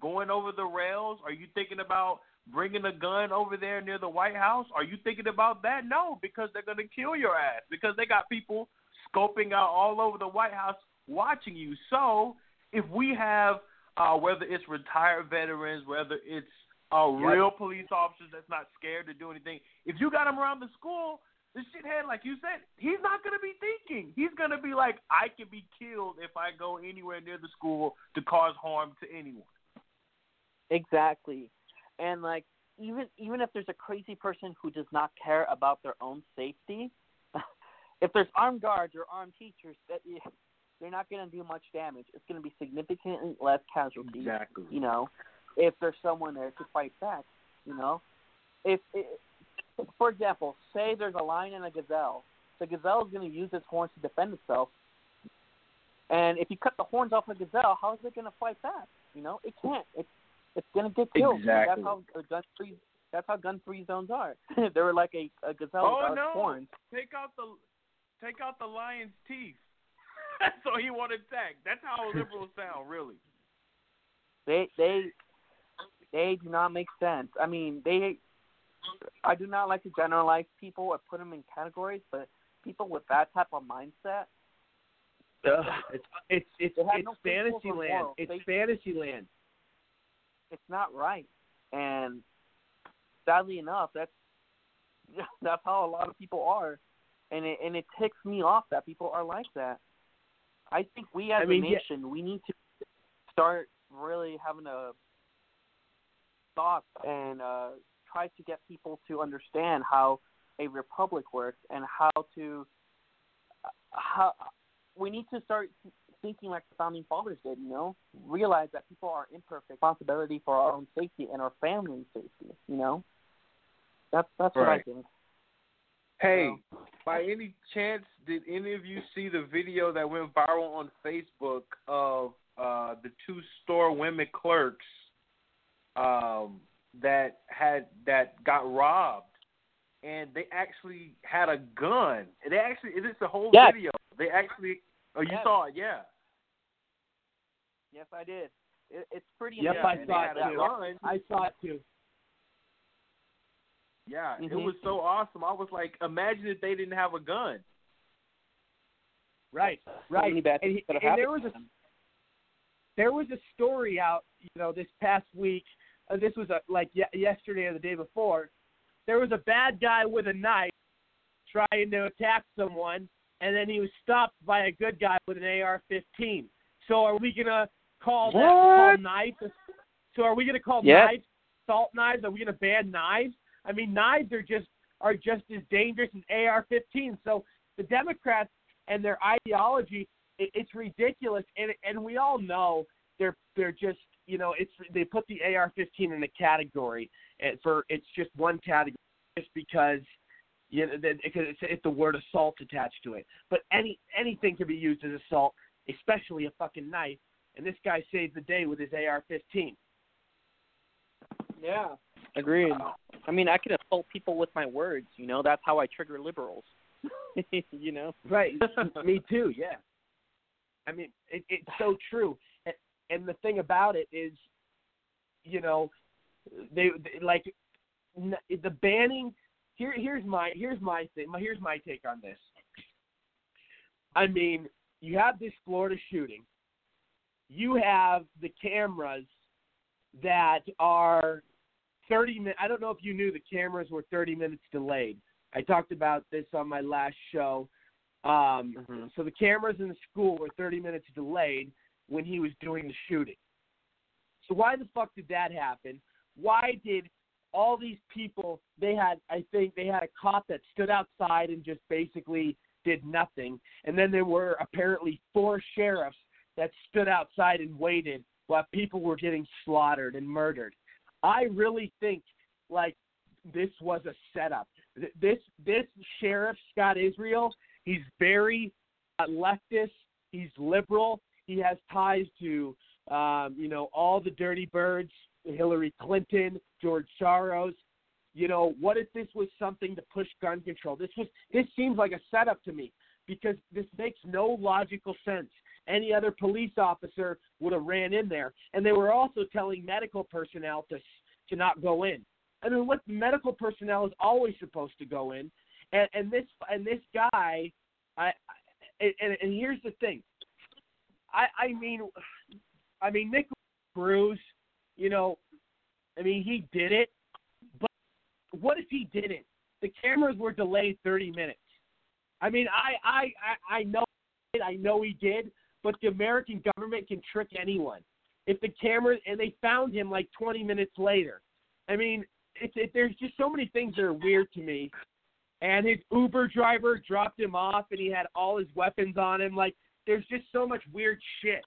going over the rails? Are you thinking about bringing a gun over there near the White House? Are you thinking about that? No, because they're gonna kill your ass because they got people scoping out all over the White House watching you. So if we have uh, whether it's retired veterans, whether it's uh, Yep. real police officers that's not scared to do anything, if you got them around the school, the shithead, like you said, he's not gonna be thinking. He's gonna be like, I can be killed if I go anywhere near the school to cause harm to anyone. Exactly. And like even even if there's a crazy person who does not care about their own safety, if there's armed guards or armed teachers, that they're not going to do much damage. It's going to be significantly less casualties. Exactly. You know, if there's someone there to fight back. You know, if, if for example, say there's a lion and a gazelle, the gazelle is going to use its horns to defend itself. And if you cut the horns off a gazelle, how is it going to fight back? You know, it can't. It's it's going to get killed. Exactly. That's how gun free. That's how gun free zones are. they were like a, a gazelle oh without no! horns. Take out the take out the lion's teeth. So he won't attack. That's how liberals sound, really. They they they do not make sense. I mean, they. I do not like to generalize people or put them in categories, but people with that type of mindset, Ugh, it's it's it's, it's no fantasy land. It's They- fantasy land. it's not right. And sadly enough, that's that's how a lot of people are, and it and it ticks me off that people are like that. I think we as I mean, a yeah- nation we need to start really having a thought and uh, try to get people to understand how a republic works and how to how we need to start thinking like the founding fathers did, you know, realize that people are imperfect, responsibility for our own safety and our family's safety, you know. That's that's what I Right. think. Hey, by any chance, did any of you see the video that went viral on Facebook of uh, the two store women clerks um, that had that got robbed, and they actually had a gun. They actually, it's a whole Yes. video. They actually, oh, you Yes. saw it, yeah. Yes, I did. It, it's pretty. Yep, Yeah, I saw had it a too. gun. I saw it too. Yeah, it Mhm. was so awesome. I was like, imagine if they didn't have a gun. Right, right. many bad And, things could have and there was a there was a story out, you know, this past week. Uh, this was a, like ye- yesterday or the day before. There was a bad guy with a knife trying to attack someone, and then he was stopped by a good guy with an AR-15. So are we gonna call that call What? knives? So are we gonna call Yes. knives salt knives? Are we gonna ban knives? I mean, knives are just are just as dangerous as AR-15. So the Democrats and their ideology, it, it's ridiculous, and and we all know they're they're just you know it's they put the AR-15 in a category eh, for it's just one category just because you know because it's, it's the word assault attached to it. But any anything can be used as assault, especially a fucking knife. And this guy saved the day with his AR-15. Yeah, agreed. I mean, I can assault people with my words. You know, that's how I trigger liberals. you know. Right. Me too. Yeah. I mean, it, it's so true. And, and the thing about it is, you know, they, they like n- the banning. Here, here's my here's my thing. Here's my take on this. I mean, you have this Florida shooting. You have the cameras that are 30 minutes. I don't know if you knew the cameras were 30 minutes delayed. I talked about this on my last show. Um, So the cameras in the school were 30 minutes delayed when he was doing the shooting. So why the fuck did that happen? Why did all these people? They had, I think, they had a cop that stood outside and just basically did nothing, and then there were apparently four sheriffs that stood outside and waited while people were getting slaughtered and murdered. I really think like this was a setup. This this sheriff Scott Israel, he's very uh, leftist. He's liberal. He has ties to um, you know all the dirty birds, Hillary Clinton, George Soros. You know, what if this was something to push gun control? This was this seems like a setup to me because this makes no logical sense. Any other police officer would have ran in there, and they were also telling medical personnel to to not go in. I mean, what medical personnel is always supposed to go in, and, and this and this guy, I, and, and here's the thing, I I mean, I mean Nick Cruz, you know, I mean he did it, but what if he didn't? The cameras were delayed 30 minutes. I mean, I I I, I know I know he did, but the American government can trick anyone. If the cameras and they found him like 20 minutes later. I mean, it's it, there's just so many things that are weird to me. And his Uber driver dropped him off, and he had all his weapons on him. Like, there's just so much weird shit.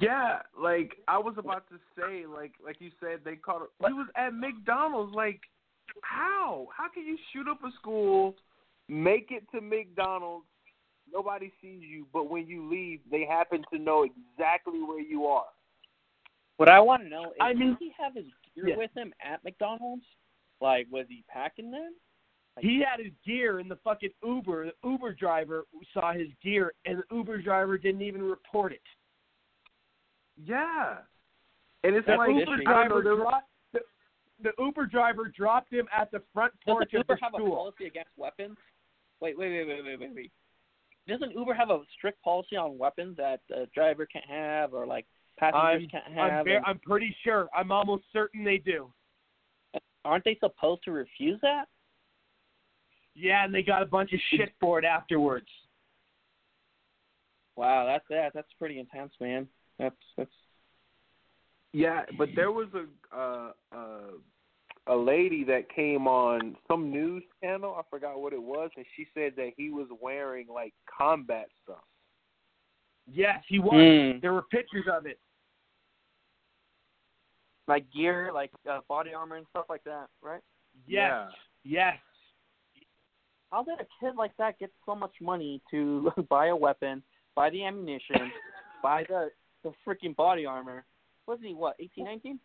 Yeah, like I was about to say, like like you said, they caught. He was at McDonald's. Like, how? How can you shoot up a school, make it to McDonald's, nobody sees you, but when you leave, they happen to know exactly where you are. What I want to know is, I mean- did he have his gear Yeah. with him at McDonald's? Like, was he packing them? He had his gear in the fucking Uber. The Uber driver saw his gear, and the Uber driver didn't even report it. Yeah, and it's the like Uber don't driver know, dropped the, the Uber driver dropped him at the front Doesn't porch of Uber the have a policy against weapons? Wait, wait, wait, wait, wait, wait, wait. Doesn't Uber have a strict policy on weapons that a driver can't have, or like passengers I'm, can't I'm, have? ver- and- I'm pretty sure. I'm almost certain they do. aren't they supposed to refuse that? Yeah, and they got a bunch of shit for it afterwards. Wow, that's that. That's pretty intense, man. That's that's. Yeah, but there was a uh, uh, a lady that came on some news channel. I forgot what it was, and she said that he was wearing like combat stuff. Yes, he was. Hmm. There were pictures of it. Like gear, like uh, body armor and stuff like that, right? Yes. Yes. How did a kid like that get so much money to buy a weapon, buy the ammunition, buy the the freaking body armor? Wasn't he what, eighteen, nineteen?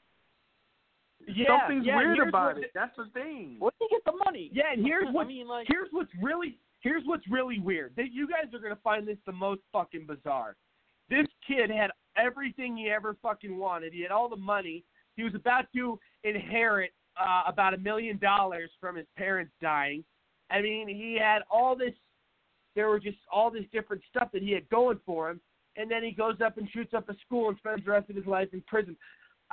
Yeah, Something's yeah, weird here's about what- it. That's the thing. Where did he get the money? Yeah, and here's what I mean, like, here's what's really here's what's really weird. That you guys are gonna find this the most fucking bizarre. This kid had everything he ever fucking wanted. He had all the money. He was about to inherit uh, about a million dollars from his parents dying. I mean, he had all this. There were just all this different stuff that he had going for him, and then he goes up and shoots up a school and spends the rest of his life in prison.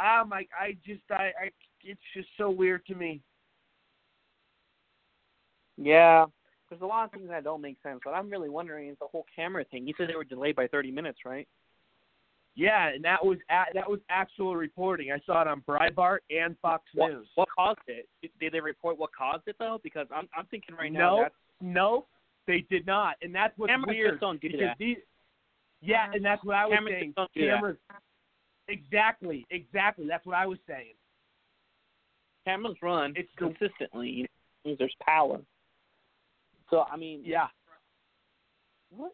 I'm like, I just, I, I, it's just so weird to me. yeah, there's a lot of things that don't make sense. But I'm really wondering is the whole camera thing. You said they were delayed by 30 minutes, right? Yeah, and that was a, that was actual reporting. I saw it on Breitbart and Fox What, News. what caused it? Did- Did they report what caused it though? Because I'm I'm thinking right now no, that's no, they did not, and that's what's Cameras weird. just don't do that. These, Yeah, and that's what I was Cameras saying. do that. Exactly, exactly. That's what I was saying. Cameras run It's consistently. You know, there's power. So I mean, Yeah. what?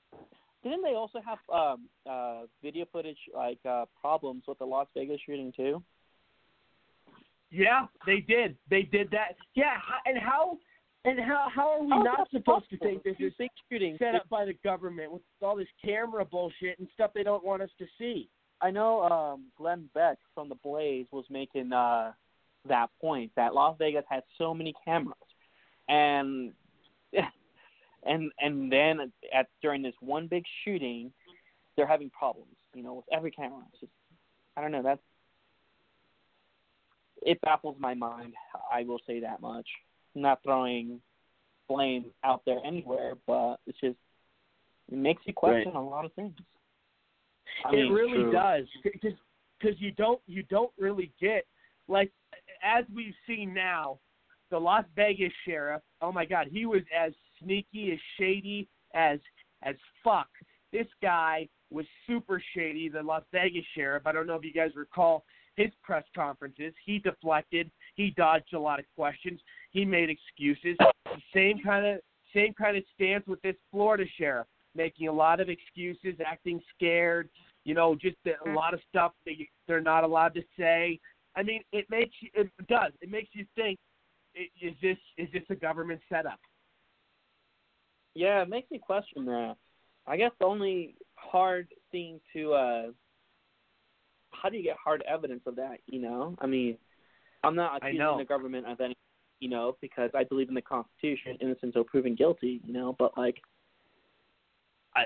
Didn't they also have um, uh, video footage like uh, problems with the Las Vegas shooting too? Yeah, they did. They did that. Yeah, and how and how how are we How not supposed to think this is big shootings. set up by the government with all this camera bullshit and stuff they don't want us to see? I know um, Glenn Beck from the Blaze was making uh, that point that Las Vegas has so many cameras, and and and then at during this one big shooting, they're having problems. You know, with every camera. It's just, I don't know. That's it baffles my mind. I will say that much. I'm not throwing blame out there anywhere, but it's just it makes you question a lot of things. I it really true. does because you don't you don't really get like as we've seen now the Las Vegas sheriff oh my god he was as sneaky as shady as as fuck. This guy was super shady the Las Vegas sheriff. I don't know if you guys recall his press conferences. He deflected he dodged a lot of questions he made excuses. The same kind of same kind of stance with this Florida sheriff making a lot of excuses, acting scared, you know, just a lot of stuff that you, they're not allowed to say. I mean, it makes you, it does, it makes you think, is this is this a government setup? Yeah, it makes me question that. I guess the only hard thing to uh how do you get hard evidence of that, you know? I mean, I'm not accusing the government of any you know, because I believe in the Constitution, innocent until proven guilty, you know, but like I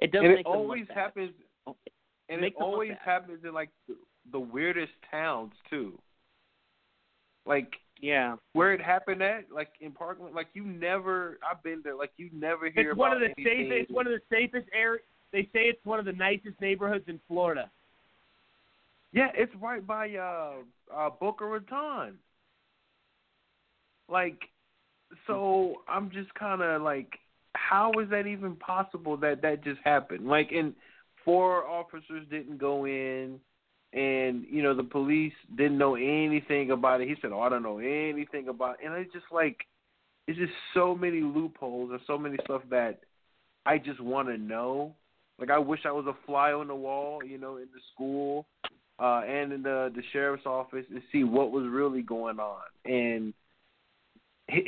it does and make it always bad. happens, and it always happens in like the, the weirdest towns too. Like yeah, where it happened at, like in Parkland, like you never. I've been there. Like you never hear It's one of the anything. safest. It's one of the safest areas. They say it's one of the nicest neighborhoods in Florida. Yeah, it's right by uh uh Boca Raton. Like so I'm just kind of like how is that even possible that that just happened? Like and four officers didn't go in and you know the police didn't know anything about it. He said, "Oh, I don't know anything about." It. And it's just like it's just so many loopholes and so many stuff that I just want to know. Like I wish I was a fly on the wall, you know, in the school uh, and in the the sheriff's office and see what was really going on. And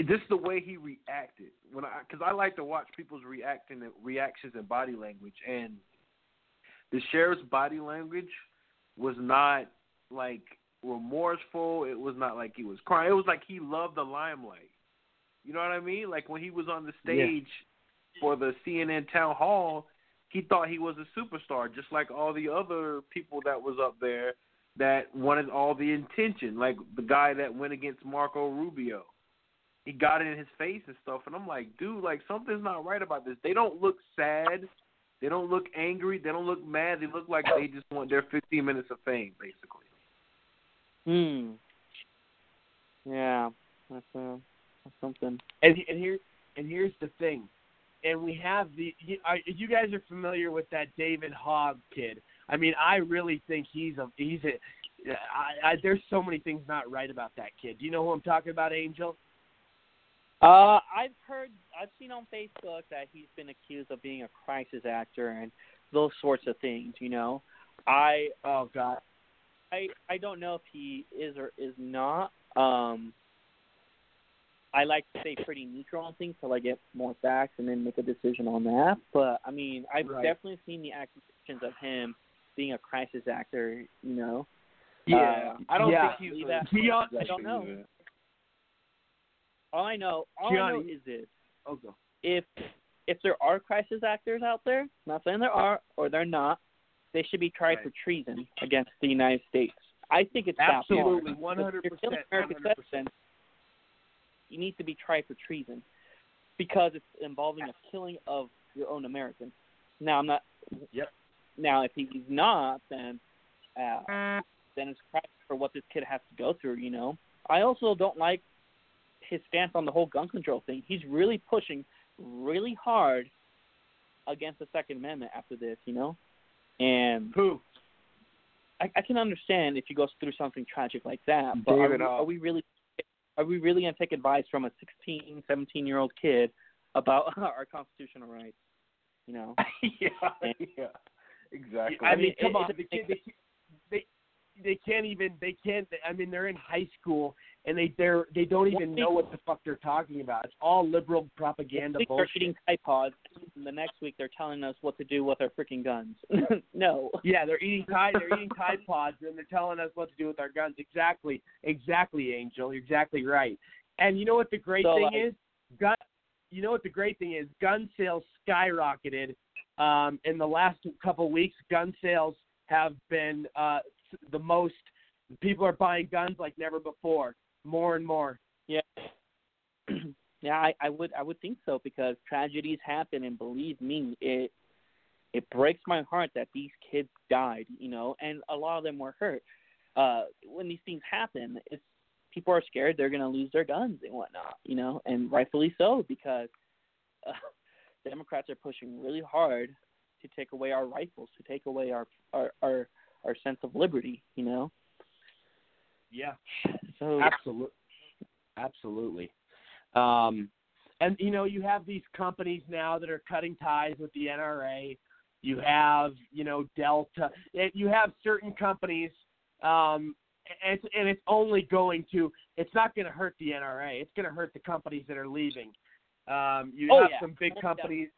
this is the way he reacted when I because I like to watch people's reacting reactions and body language. And the sheriff's body language was not like remorseful. It was not like he was crying. It was like he loved the limelight. You know what I mean? Like when he was on the Yeah. stage for the CNN town hall, he thought he was a superstar, just like all the other people that was up there that wanted all the attention. Like the guy that went against Marco Rubio, he got it in his face and stuff. And I'm like, dude, like something's not right about this. They don't look sad. They don't look angry. They don't look mad. They look like they just want their 15 minutes of fame, basically. Hmm. Yeah, that's uh, that's something. And and here and here's the thing, and we have the you, are, you guys are familiar with that David Hogg kid. I mean, I really think he's a he's a. I, I, there's so many things not right about that kid. Do you know who I'm talking about, Angel? Uh, I've heard, I've seen on Facebook that he's been accused of being a crisis actor and those sorts of things. You know, I oh god, I I don't know if he is or is not. Um, I like to stay pretty neutral on things till I get more facts and then make a decision on that. But I mean, I've Right. definitely seen the accusations of him being a crisis actor. You know. Yeah, Uh, I don't yeah. think he's. That- Gian- I don't know. All I know, all I know Gianni- is this: Oh, go. if if there are crisis actors out there, not saying there are or they're not, they should be tried Right. for treason against the United States. I think it's that far. Absolutely, 100%, you're American citizens, you need to be tried for treason because it's involving a killing of your own American. Now I'm not. Yep. Now if he's not, then uh, then it's crisis for what this kid has to go through. You know. I also don't like his stance on the whole gun control thing. He's really pushing really hard against the Second Amendment after this, you know. And who? I, I can understand if he goes through something tragic like that, but are we, uh, are we really are we really going to take advice from a 16, 17 year old kid about our constitutional rights? You know. yeah, yeah, exactly. I mean, it- come it- on, it- can't, they, they they can't even they can't. I mean, they're in high school and they they're they don't even know what the fuck they're talking about. It's all liberal propaganda This week bullshit. they're eating Tide Pods, and the next week they're telling us what to do with our freaking guns. no. Yeah, they're eating tide. They're eating Tide Pods, and they're telling us what to do with our guns. Exactly, exactly, Angel. You're exactly right. And you know what the great So, thing like- is? Gun. You know what the great thing is? Gun sales skyrocketed. Um, in the last couple weeks, gun sales have been uh, the most. People are buying guns like never before. More and more. Yeah. yeah, I, I would I would think so because tragedies happen and believe me, it it breaks my heart that these kids died, you know, and a lot of them were hurt. Uh when these things happen, it's people are scared they're gonna lose their guns and whatnot, you know, and rightfully so because uh, Democrats are pushing really hard to take away our rifles, to take away our our our, our sense of liberty, you know. Yeah. So Absolutely. Absolutely. Um, and you know, you have these companies now that are cutting ties with the NRA. You have, you know, Delta. and You have certain companies, um, and it's, and it's only going to. It's not going to hurt the NRA. It's going to hurt the companies that are leaving. Um, you Oh, have yeah. some big companies.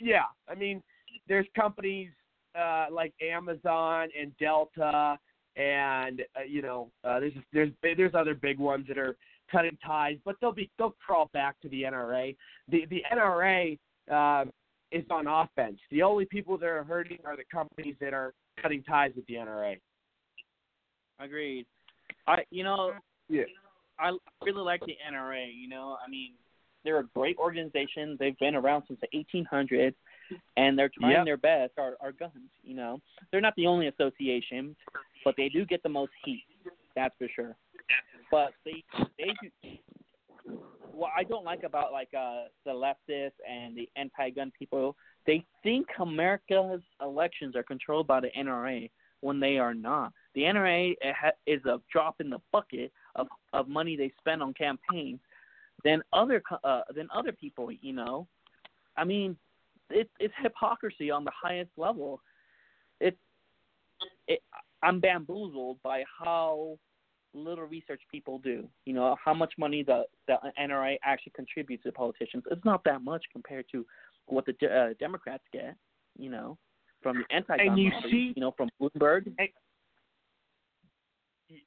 Yeah, I mean, there's companies uh, like Amazon and Delta, and uh, you know, uh, there's there's there's other big ones that are cutting ties, but they'll be they'll crawl back to the NRA. The the NRA uh, is on offense. The only people that are hurting are the companies that are cutting ties with the NRA. Agreed. I you know Yeah. I really like the NRA. You know, I mean, they're a great organization. They've been around since the 1800s, and they're trying Yep. their best. Our our guns. You know, they're not the only association, but they do get the most heat. That's for sure. But they they do. What I don't like about like uh the leftists and the anti-gun people, they think America's elections are controlled by the NRA when they are not. The NRA is a drop in the bucket of of money they spend on campaigns than other uh, than other people. You know, I mean, it, it's hypocrisy on the highest level. It, it I'm bamboozled by how little research people do. You know, how much money the the NRA actually contributes to politicians. It's not that much compared to what the uh, Democrats get. You know, from the anti-gun And you lobby, see- you know, from Bloomberg.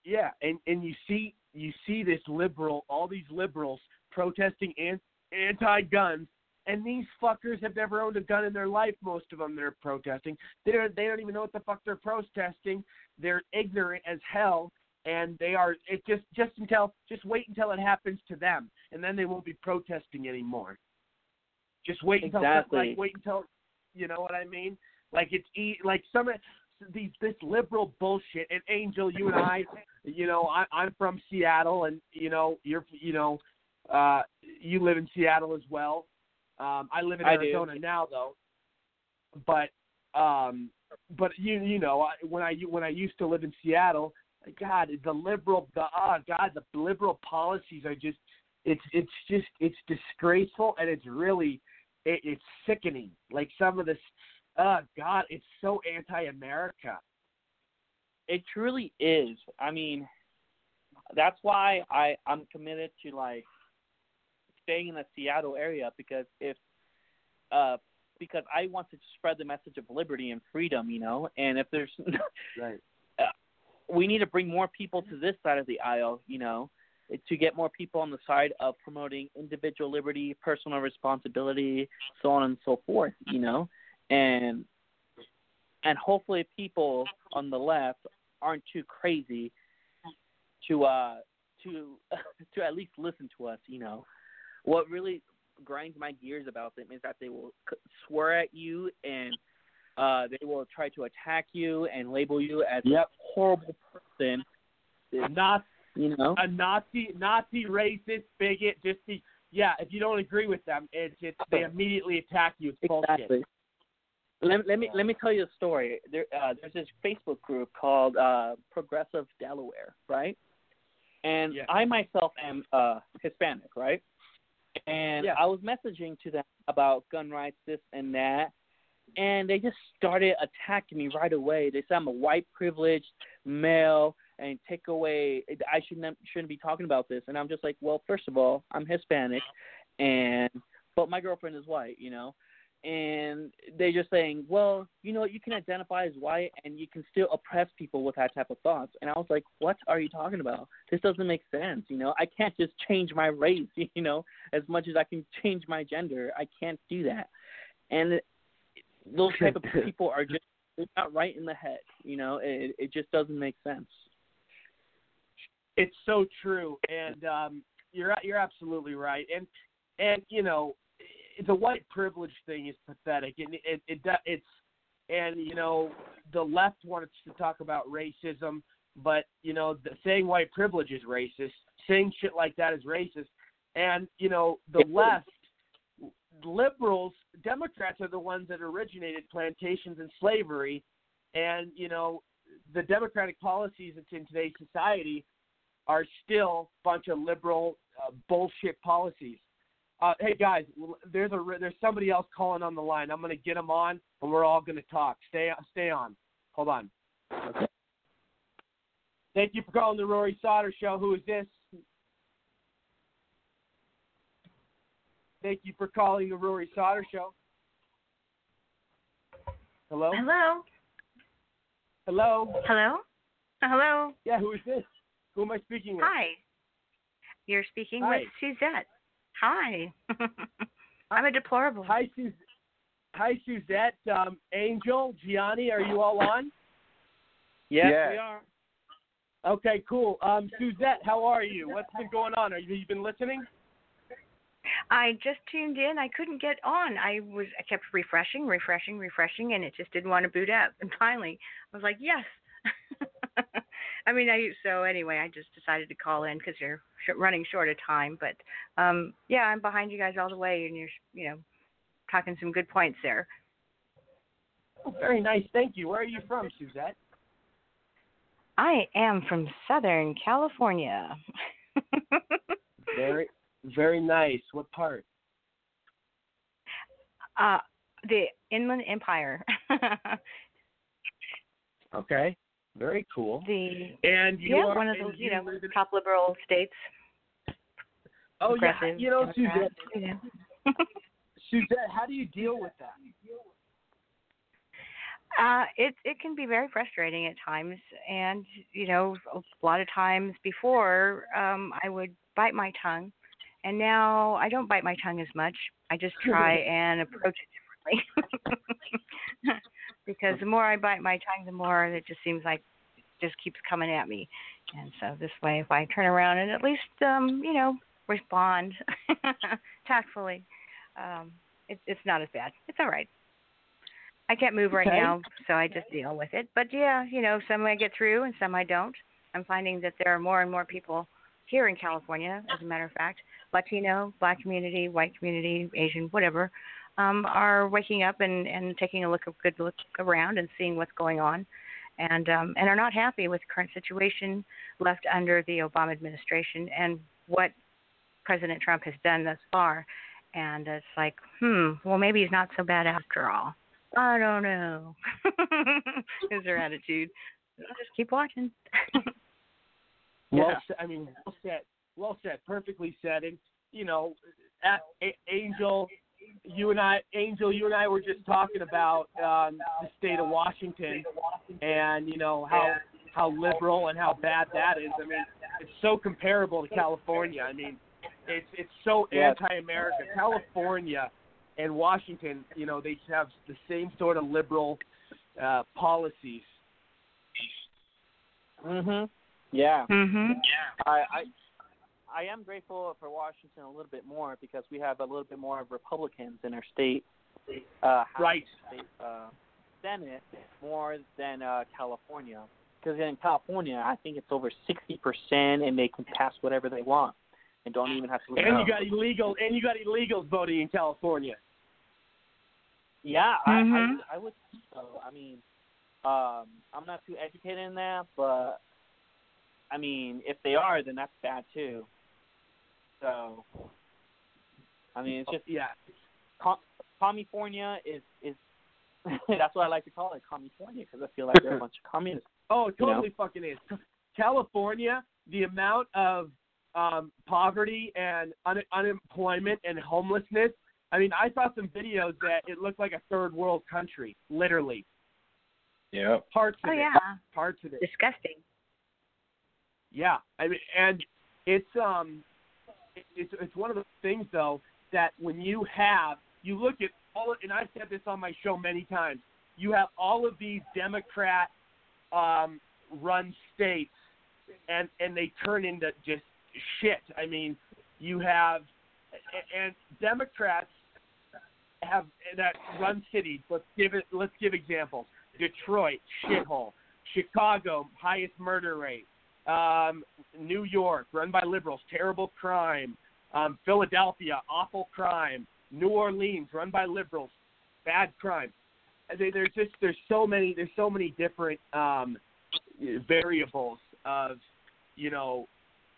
yeah, and and you see you see this liberal, all these liberals protesting anti-guns, and these fuckers have never owned a gun in their life. Most of them that are protesting, they don't they don't even know what the fuck they're protesting. They're ignorant as hell, and they are. It just just until just wait until it happens to them, and then they won't be protesting anymore. Just wait until Exactly. like wait until you know what I mean. Like it's e- like some of these this liberal bullshit. And Angel, you and I, you know, I, I'm from Seattle, and you know, you're you know, uh, you live in Seattle as well. Um, I live in Arizona now, though. But um, but you you know, I, when I when I used to live in Seattle, God, the liberal, the oh God, the liberal policies are just it's it's just it's disgraceful and it's really it, it's sickening. Like some of this, oh God, it's so anti-America. It truly is. I mean, that's why I I'm committed to like staying in the Seattle area because if uh because I want to spread the message of liberty and freedom, you know, and if there's right. uh, we need to bring more people to this side of the aisle, you know, to get more people on the side of promoting individual liberty, personal responsibility, so on and so forth, you know, and and hopefully people on the left aren't too crazy to uh to to at least listen to us, you know. What really grinds my gears about them is that they will swear at you and uh they will try to attack you and label you as Yep. a horrible person. Not you know a Nazi, Nazi, racist, bigot. Just be, yeah, if you don't agree with them, it's it's they immediately attack you. It's bullshit. Exactly. Let, let me let me tell you a story. There, uh, there's this Facebook group called uh, Progressive Delaware, right? And I myself am uh, Hispanic, right? And yeah. I was messaging to them about gun rights, this and that, and they just started attacking me right away. They said I'm a white privileged male and take away. I shouldn't shouldn't be talking about this. And I'm just like, well, first of all, I'm Hispanic, and but my girlfriend is white, you know. And they're just saying, well, you know, you can identify as white and you can still oppress people with that type of thoughts. And I was like, what are you talking about? This doesn't make sense. You know, I can't just change my race, you know, as much as I can change my gender. I can't do that. And those type of people are just they're not right in the head. You know, it it just doesn't make sense. It's so true, and um, you're you're absolutely right. And and you know, the white privilege thing is pathetic, and it it, it it's and you know the left wants to talk about racism, but you know the, saying white privilege is racist, saying shit like that is racist, and you know the left liberals, Democrats are the ones that originated plantations and slavery, and you know the democratic policies that's in today's society are still a bunch of liberal uh, bullshit policies. Uh, hey guys, there's a there's somebody else calling on the line. I'm gonna get them on, and we're all gonna talk. Stay stay on. Hold on. Okay. Thank you for calling the Rory Sauter Show. Who is this? Thank you for calling the Rory Sauter Show. Hello. Hello. Hello. Hello. Hello. Yeah, who is this? Who am I speaking with? Hi. You're speaking Hi. with Suzette. Hi. I'm a deplorable. Hi, Suz- Hi, Suzette. Um, Angel, Gianni, are you all on? Yes, Yeah. we are. Okay, cool. Um, Suzette, how are you? What's been going on? Are you, you been listening? I just tuned in. I couldn't get on. I was I kept refreshing, refreshing, refreshing, and it just didn't want to boot up. And finally, I was like, yes. I mean, I so anyway, I just decided to call in because you're sh- running short of time. But um, yeah, I'm behind you guys all the way, and you're you know talking some good points there. Oh, very nice. Thank you. Where are you from, Suzette? I am from Southern California. Very, very nice. What part? uh, the Inland Empire. Okay. Very cool. the And you yeah, are, one of those you you know in- top liberal states. Oh yeah. You know, Democrat, Suzette. know. Suzette, how do you deal with that? Uh, it it can be very frustrating at times, and you know, a lot of times before, um, I would bite my tongue, and now I don't bite my tongue as much. I just try and approach it differently, because the more I bite my tongue, the more it just seems like it just keeps coming at me, and so this way, if I turn around and at least, um, you know, respond tactfully, um, it, it's not as bad. It's all right. I can't move right Okay. now, so I just deal with it. But yeah, you know, some I get through and some I don't. I'm finding that there are more and more people here in California, as a matter of fact, Latino, black community, white community, Asian, whatever, um, are waking up and, and taking a look a good look around and seeing what's going on and um, and are not happy with the current situation left under the Obama administration and what President Trump has done thus far. And it's like, hmm, well maybe he's not so bad after all. I don't know. is their attitude. I'll just keep watching. Well, Yeah. I mean, well said. Well said. Perfectly said. And you know, Angel, you and I, Angel, you and I were just talking about um, the state of Washington, and you know how how liberal and how bad that is. I mean, it's so comparable to California. I mean, it's it's so anti-America. California and Washington, you know, they have the same sort of liberal uh, policies. Mhm. Yeah. Mhm. Yeah. I I I am grateful for Washington a little bit more because we have a little bit more of Republicans in our state. Uh, House Right. State, uh, Senate more than uh, California. Because in California, I think it's over sixty percent, and they can pass whatever they want. and don't even have to. And you got illegal and you got illegals voting in California. Yeah, Mhm. I, I I would. So I mean, um, I'm not too educated in that, but I mean, if they are, then that's bad too. So, I mean, it's just yeah. Com- California is is that's what I like to call it, California, because I feel like they're a bunch of communists. Oh, it You know? totally fucking is. California, the amount of um, poverty and un- unemployment and homelessness. I mean, I saw some videos that it looked like a third world country, literally. Yeah. Parts of Oh it. yeah, Parts of it. disgusting. Yeah, I mean, and it's um, it- it's it's one of those things though that when you have you look at all, of, and I've said this on my show many times. You have all of these Democrat um, run states, and and they turn into just shit. I mean, you have and Democrats have that run cities. Let's give it. Let's give examples. Detroit, shithole. Chicago, highest murder rate. Um, New York, run by liberals, terrible crime. Um, Philadelphia, awful crime. New Orleans, run by liberals, bad crime. They- There's just there's so many there's so many different um, variables of you know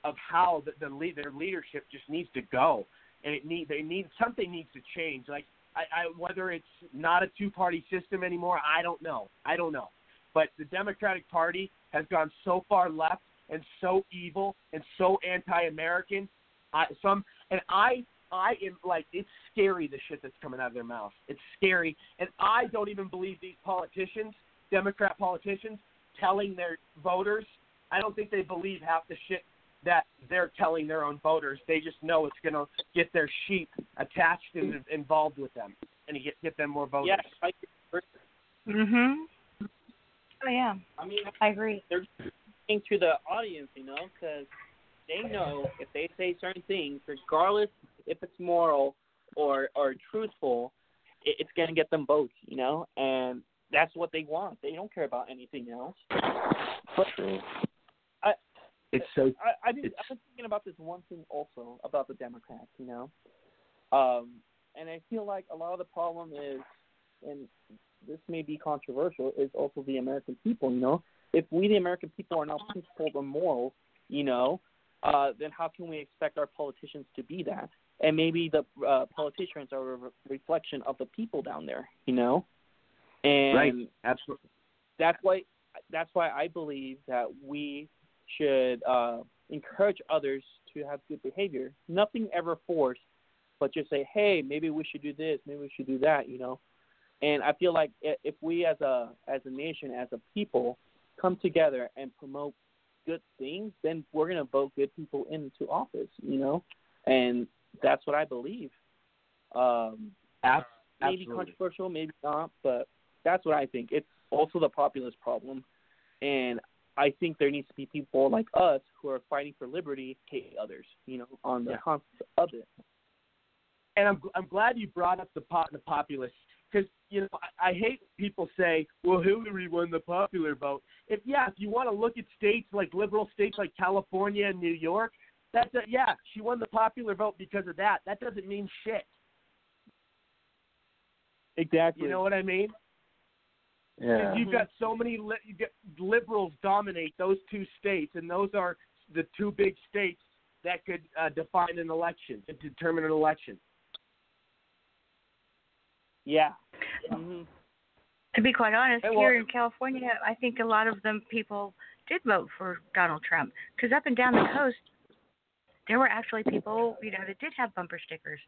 of how the, the lead, their leadership just needs to go, and it need they need something needs to change. Like I, I whether it's not a two party system anymore, I don't know. I don't know. But the Democratic Party has gone so far left and so evil and so anti-American. I, some and I I am like it's scary the shit that's coming out of their mouth. It's scary, and I don't even believe these politicians, Democrat politicians, telling their voters. I don't think they believe half the shit that they're telling their own voters. They just know it's going to get their sheep attached and involved with them, and get get them more voters. Yes, I, Mhm. Oh yeah. I mean, I agree. They're speaking to the audience, you know, because they know if they say certain things, regardless if it's moral or or truthful, it, it's going to get them votes, you know, and that's what they want. They don't care about anything else. But I, It's so I, I've been, I've been thinking about this one thing also about the Democrats, you know, um, and I feel like a lot of the problem is, and this may be controversial, is also the American people. You know, if we the American people are not principled or moral, you know, uh, then how can we expect our politicians to be that? And maybe the uh, politicians are a re- reflection of the people down there, you know, and right. Absolutely. that's why that's why I believe that we should uh, encourage others to have good behavior. Nothing ever forced, but just say, hey, maybe we should do this, maybe we should do that, you know. And I feel like if we as a as a nation, as a people, come together and promote good things, then we're gonna vote good people into office, you know. And that's what I believe. Um, Ab- maybe absolutely. controversial, maybe not, but that's what I think. It's also the populist problem, and I think there needs to be people like us who are fighting for liberty, hate others, you know, on the Yeah. concept of it. and I'm I'm glad you brought up the pot the populace because you know I, I hate people say, well, Hillary won the popular vote. If yeah, if you want to look at states like liberal states like California and New York, that's a, yeah, she won the popular vote because of that. That doesn't mean shit. Exactly. You know what I mean? Yeah. You've got so many li- you get liberals dominate those two states, and those are the two big states that could uh, define an election, determine an election. Yeah. hmm To be quite honest, Hey, well- here in California, I think a lot of them people did vote for Donald Trump because up and down the coast, there were actually people, you know, that did have bumper stickers,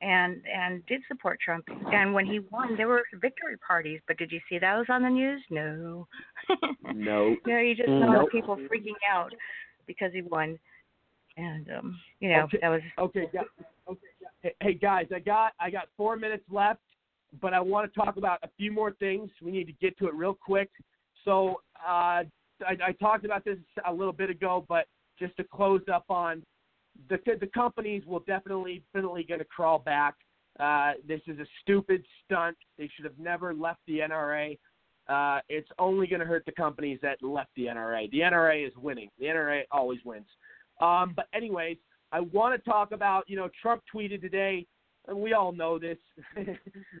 and and did support Trump. And when he won, there were victory parties. But did you see those on the news? No. No. no, you just saw Nope. people freaking out because he won, and um, you know Okay. that was Okay, gu- okay. Hey, hey guys, I got I got four minutes left, but I want to talk about a few more things. We need to get to it real quick. So uh, I, I talked about this a little bit ago, but just to close up on the the companies will definitely definitely going to crawl back. Uh, this is a stupid stunt. They should have never left the NRA. Uh, it's only going to hurt the companies that left the NRA. The NRA is winning. The NRA always wins. Um, but anyways, I want to talk about, you know, Trump tweeted today, and we all know this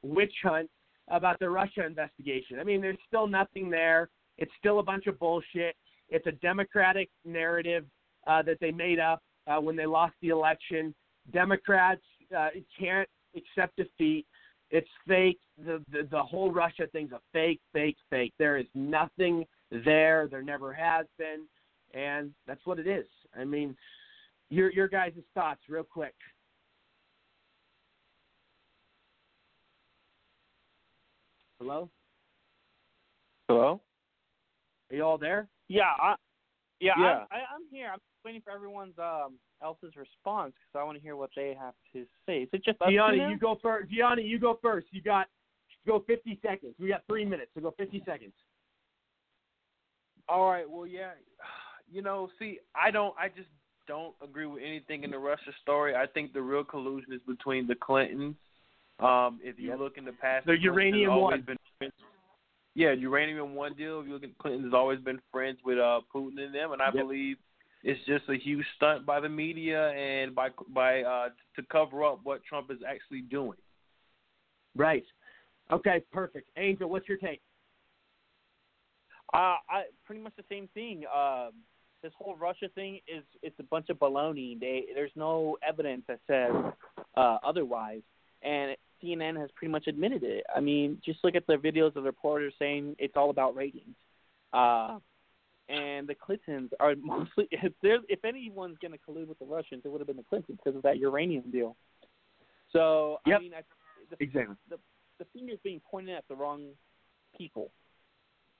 witch hunt about the Russia investigation. I mean, there's still nothing there. It's still a bunch of bullshit. It's a Democratic narrative uh, that they made up uh, when they lost the election. Democrats uh, can't accept defeat. It's fake. The, the the whole Russia thing's a fake, fake, fake. There is nothing there. There never has been, and that's what it is. I mean, your your guys' thoughts, real quick. Hello, Hello. are you all there? Yeah, I, yeah, Yeah. I'm, I, I'm here. I'm waiting for everyone's um else's response because I want to hear what they have to say. Is it just us two Gianni, you go first. Gianni, you go first. You got go 50 seconds. We got three minutes, so go 50 seconds. All right. Well, yeah. You know, see, I don't. I just don't agree with anything in the Russia story. I think the real collusion is between the Clintons. Um, if you look in the past, The Clinton uranium one. Been friends. Yeah, uranium one deal. If you look at Clinton has always been friends with uh, Putin and them, and I Yep. believe it's just a huge stunt by the media and by by uh, to cover up what Trump is actually doing. Right. Okay, perfect. Angel, what's your take? Uh, I pretty much the same thing. Um, this whole Russia thing is it's a bunch of baloney. They there's no evidence that says uh, otherwise, and CNN has pretty much admitted it. I mean, just look at the videos of the reporters saying it's all about ratings. Uh, and the Clintons are mostly if there's if anyone's going to collude with the Russians, it would have been the Clintons because of that uranium deal. So I mean, I, the, Exactly. the the finger's being pointed at the wrong people,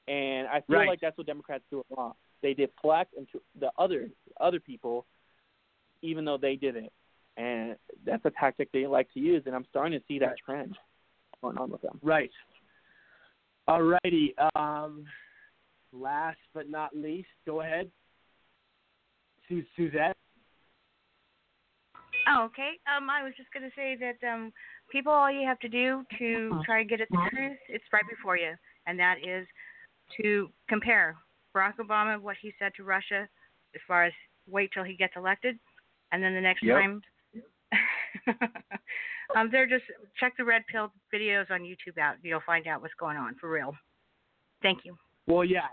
and I feel Right. like that's what Democrats do a lot. They deflect into the other other people, even though they did it, and that's a tactic they like to use. And I'm starting to see that trend going on with them. Right. All righty. Um, last but not least, go ahead. Su- Suzette. Oh, okay. Um, I was just going to say that um, people, all you have to do to try to get at the truth, it's right before you, and that is to compare Barack Obama, what he said to Russia, as far as wait till he gets elected, and then the next Yep. time. um, they're just check the red pill videos on YouTube out. You'll find out what's going on for real. Thank you. Well, yeah,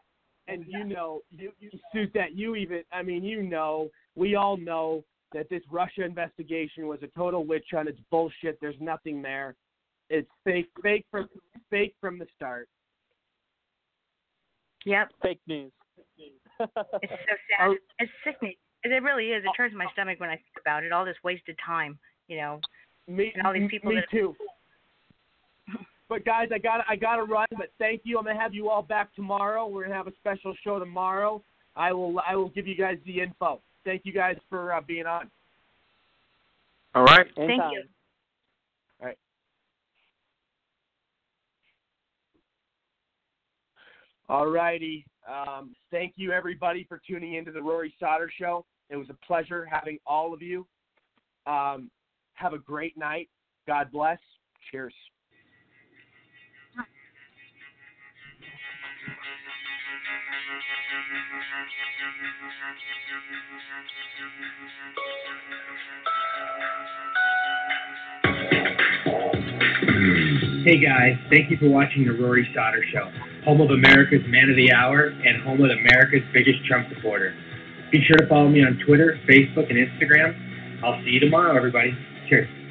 and you know, you, you Suzette, you even, I mean, you know, we all know that this Russia investigation was a total witch hunt. It's bullshit. There's nothing there. It's fake, fake from fake from the start. Yep. Fake news. It's so sad. It's sickening. It really is. It turns my stomach when I think about it. All this wasted time, you know, Me, and all these people me that too. But guys, I got I got to run. But thank you. I'm gonna have you all back tomorrow. We're gonna have a special show tomorrow. I will I will give you guys the info. Thank you guys for uh, being on. All right. Thank you. All right. All righty. Um, thank you everybody for tuning into the Rory Sauter Show. It was a pleasure having all of you. Um, have a great night. God bless. Cheers. Hey guys, thank you for watching the Rory Sauter Show, home of America's Man of the Hour and home of America's biggest Trump supporter. Be sure to follow me on Twitter, Facebook, and Instagram. I'll see you tomorrow, everybody. Cheers.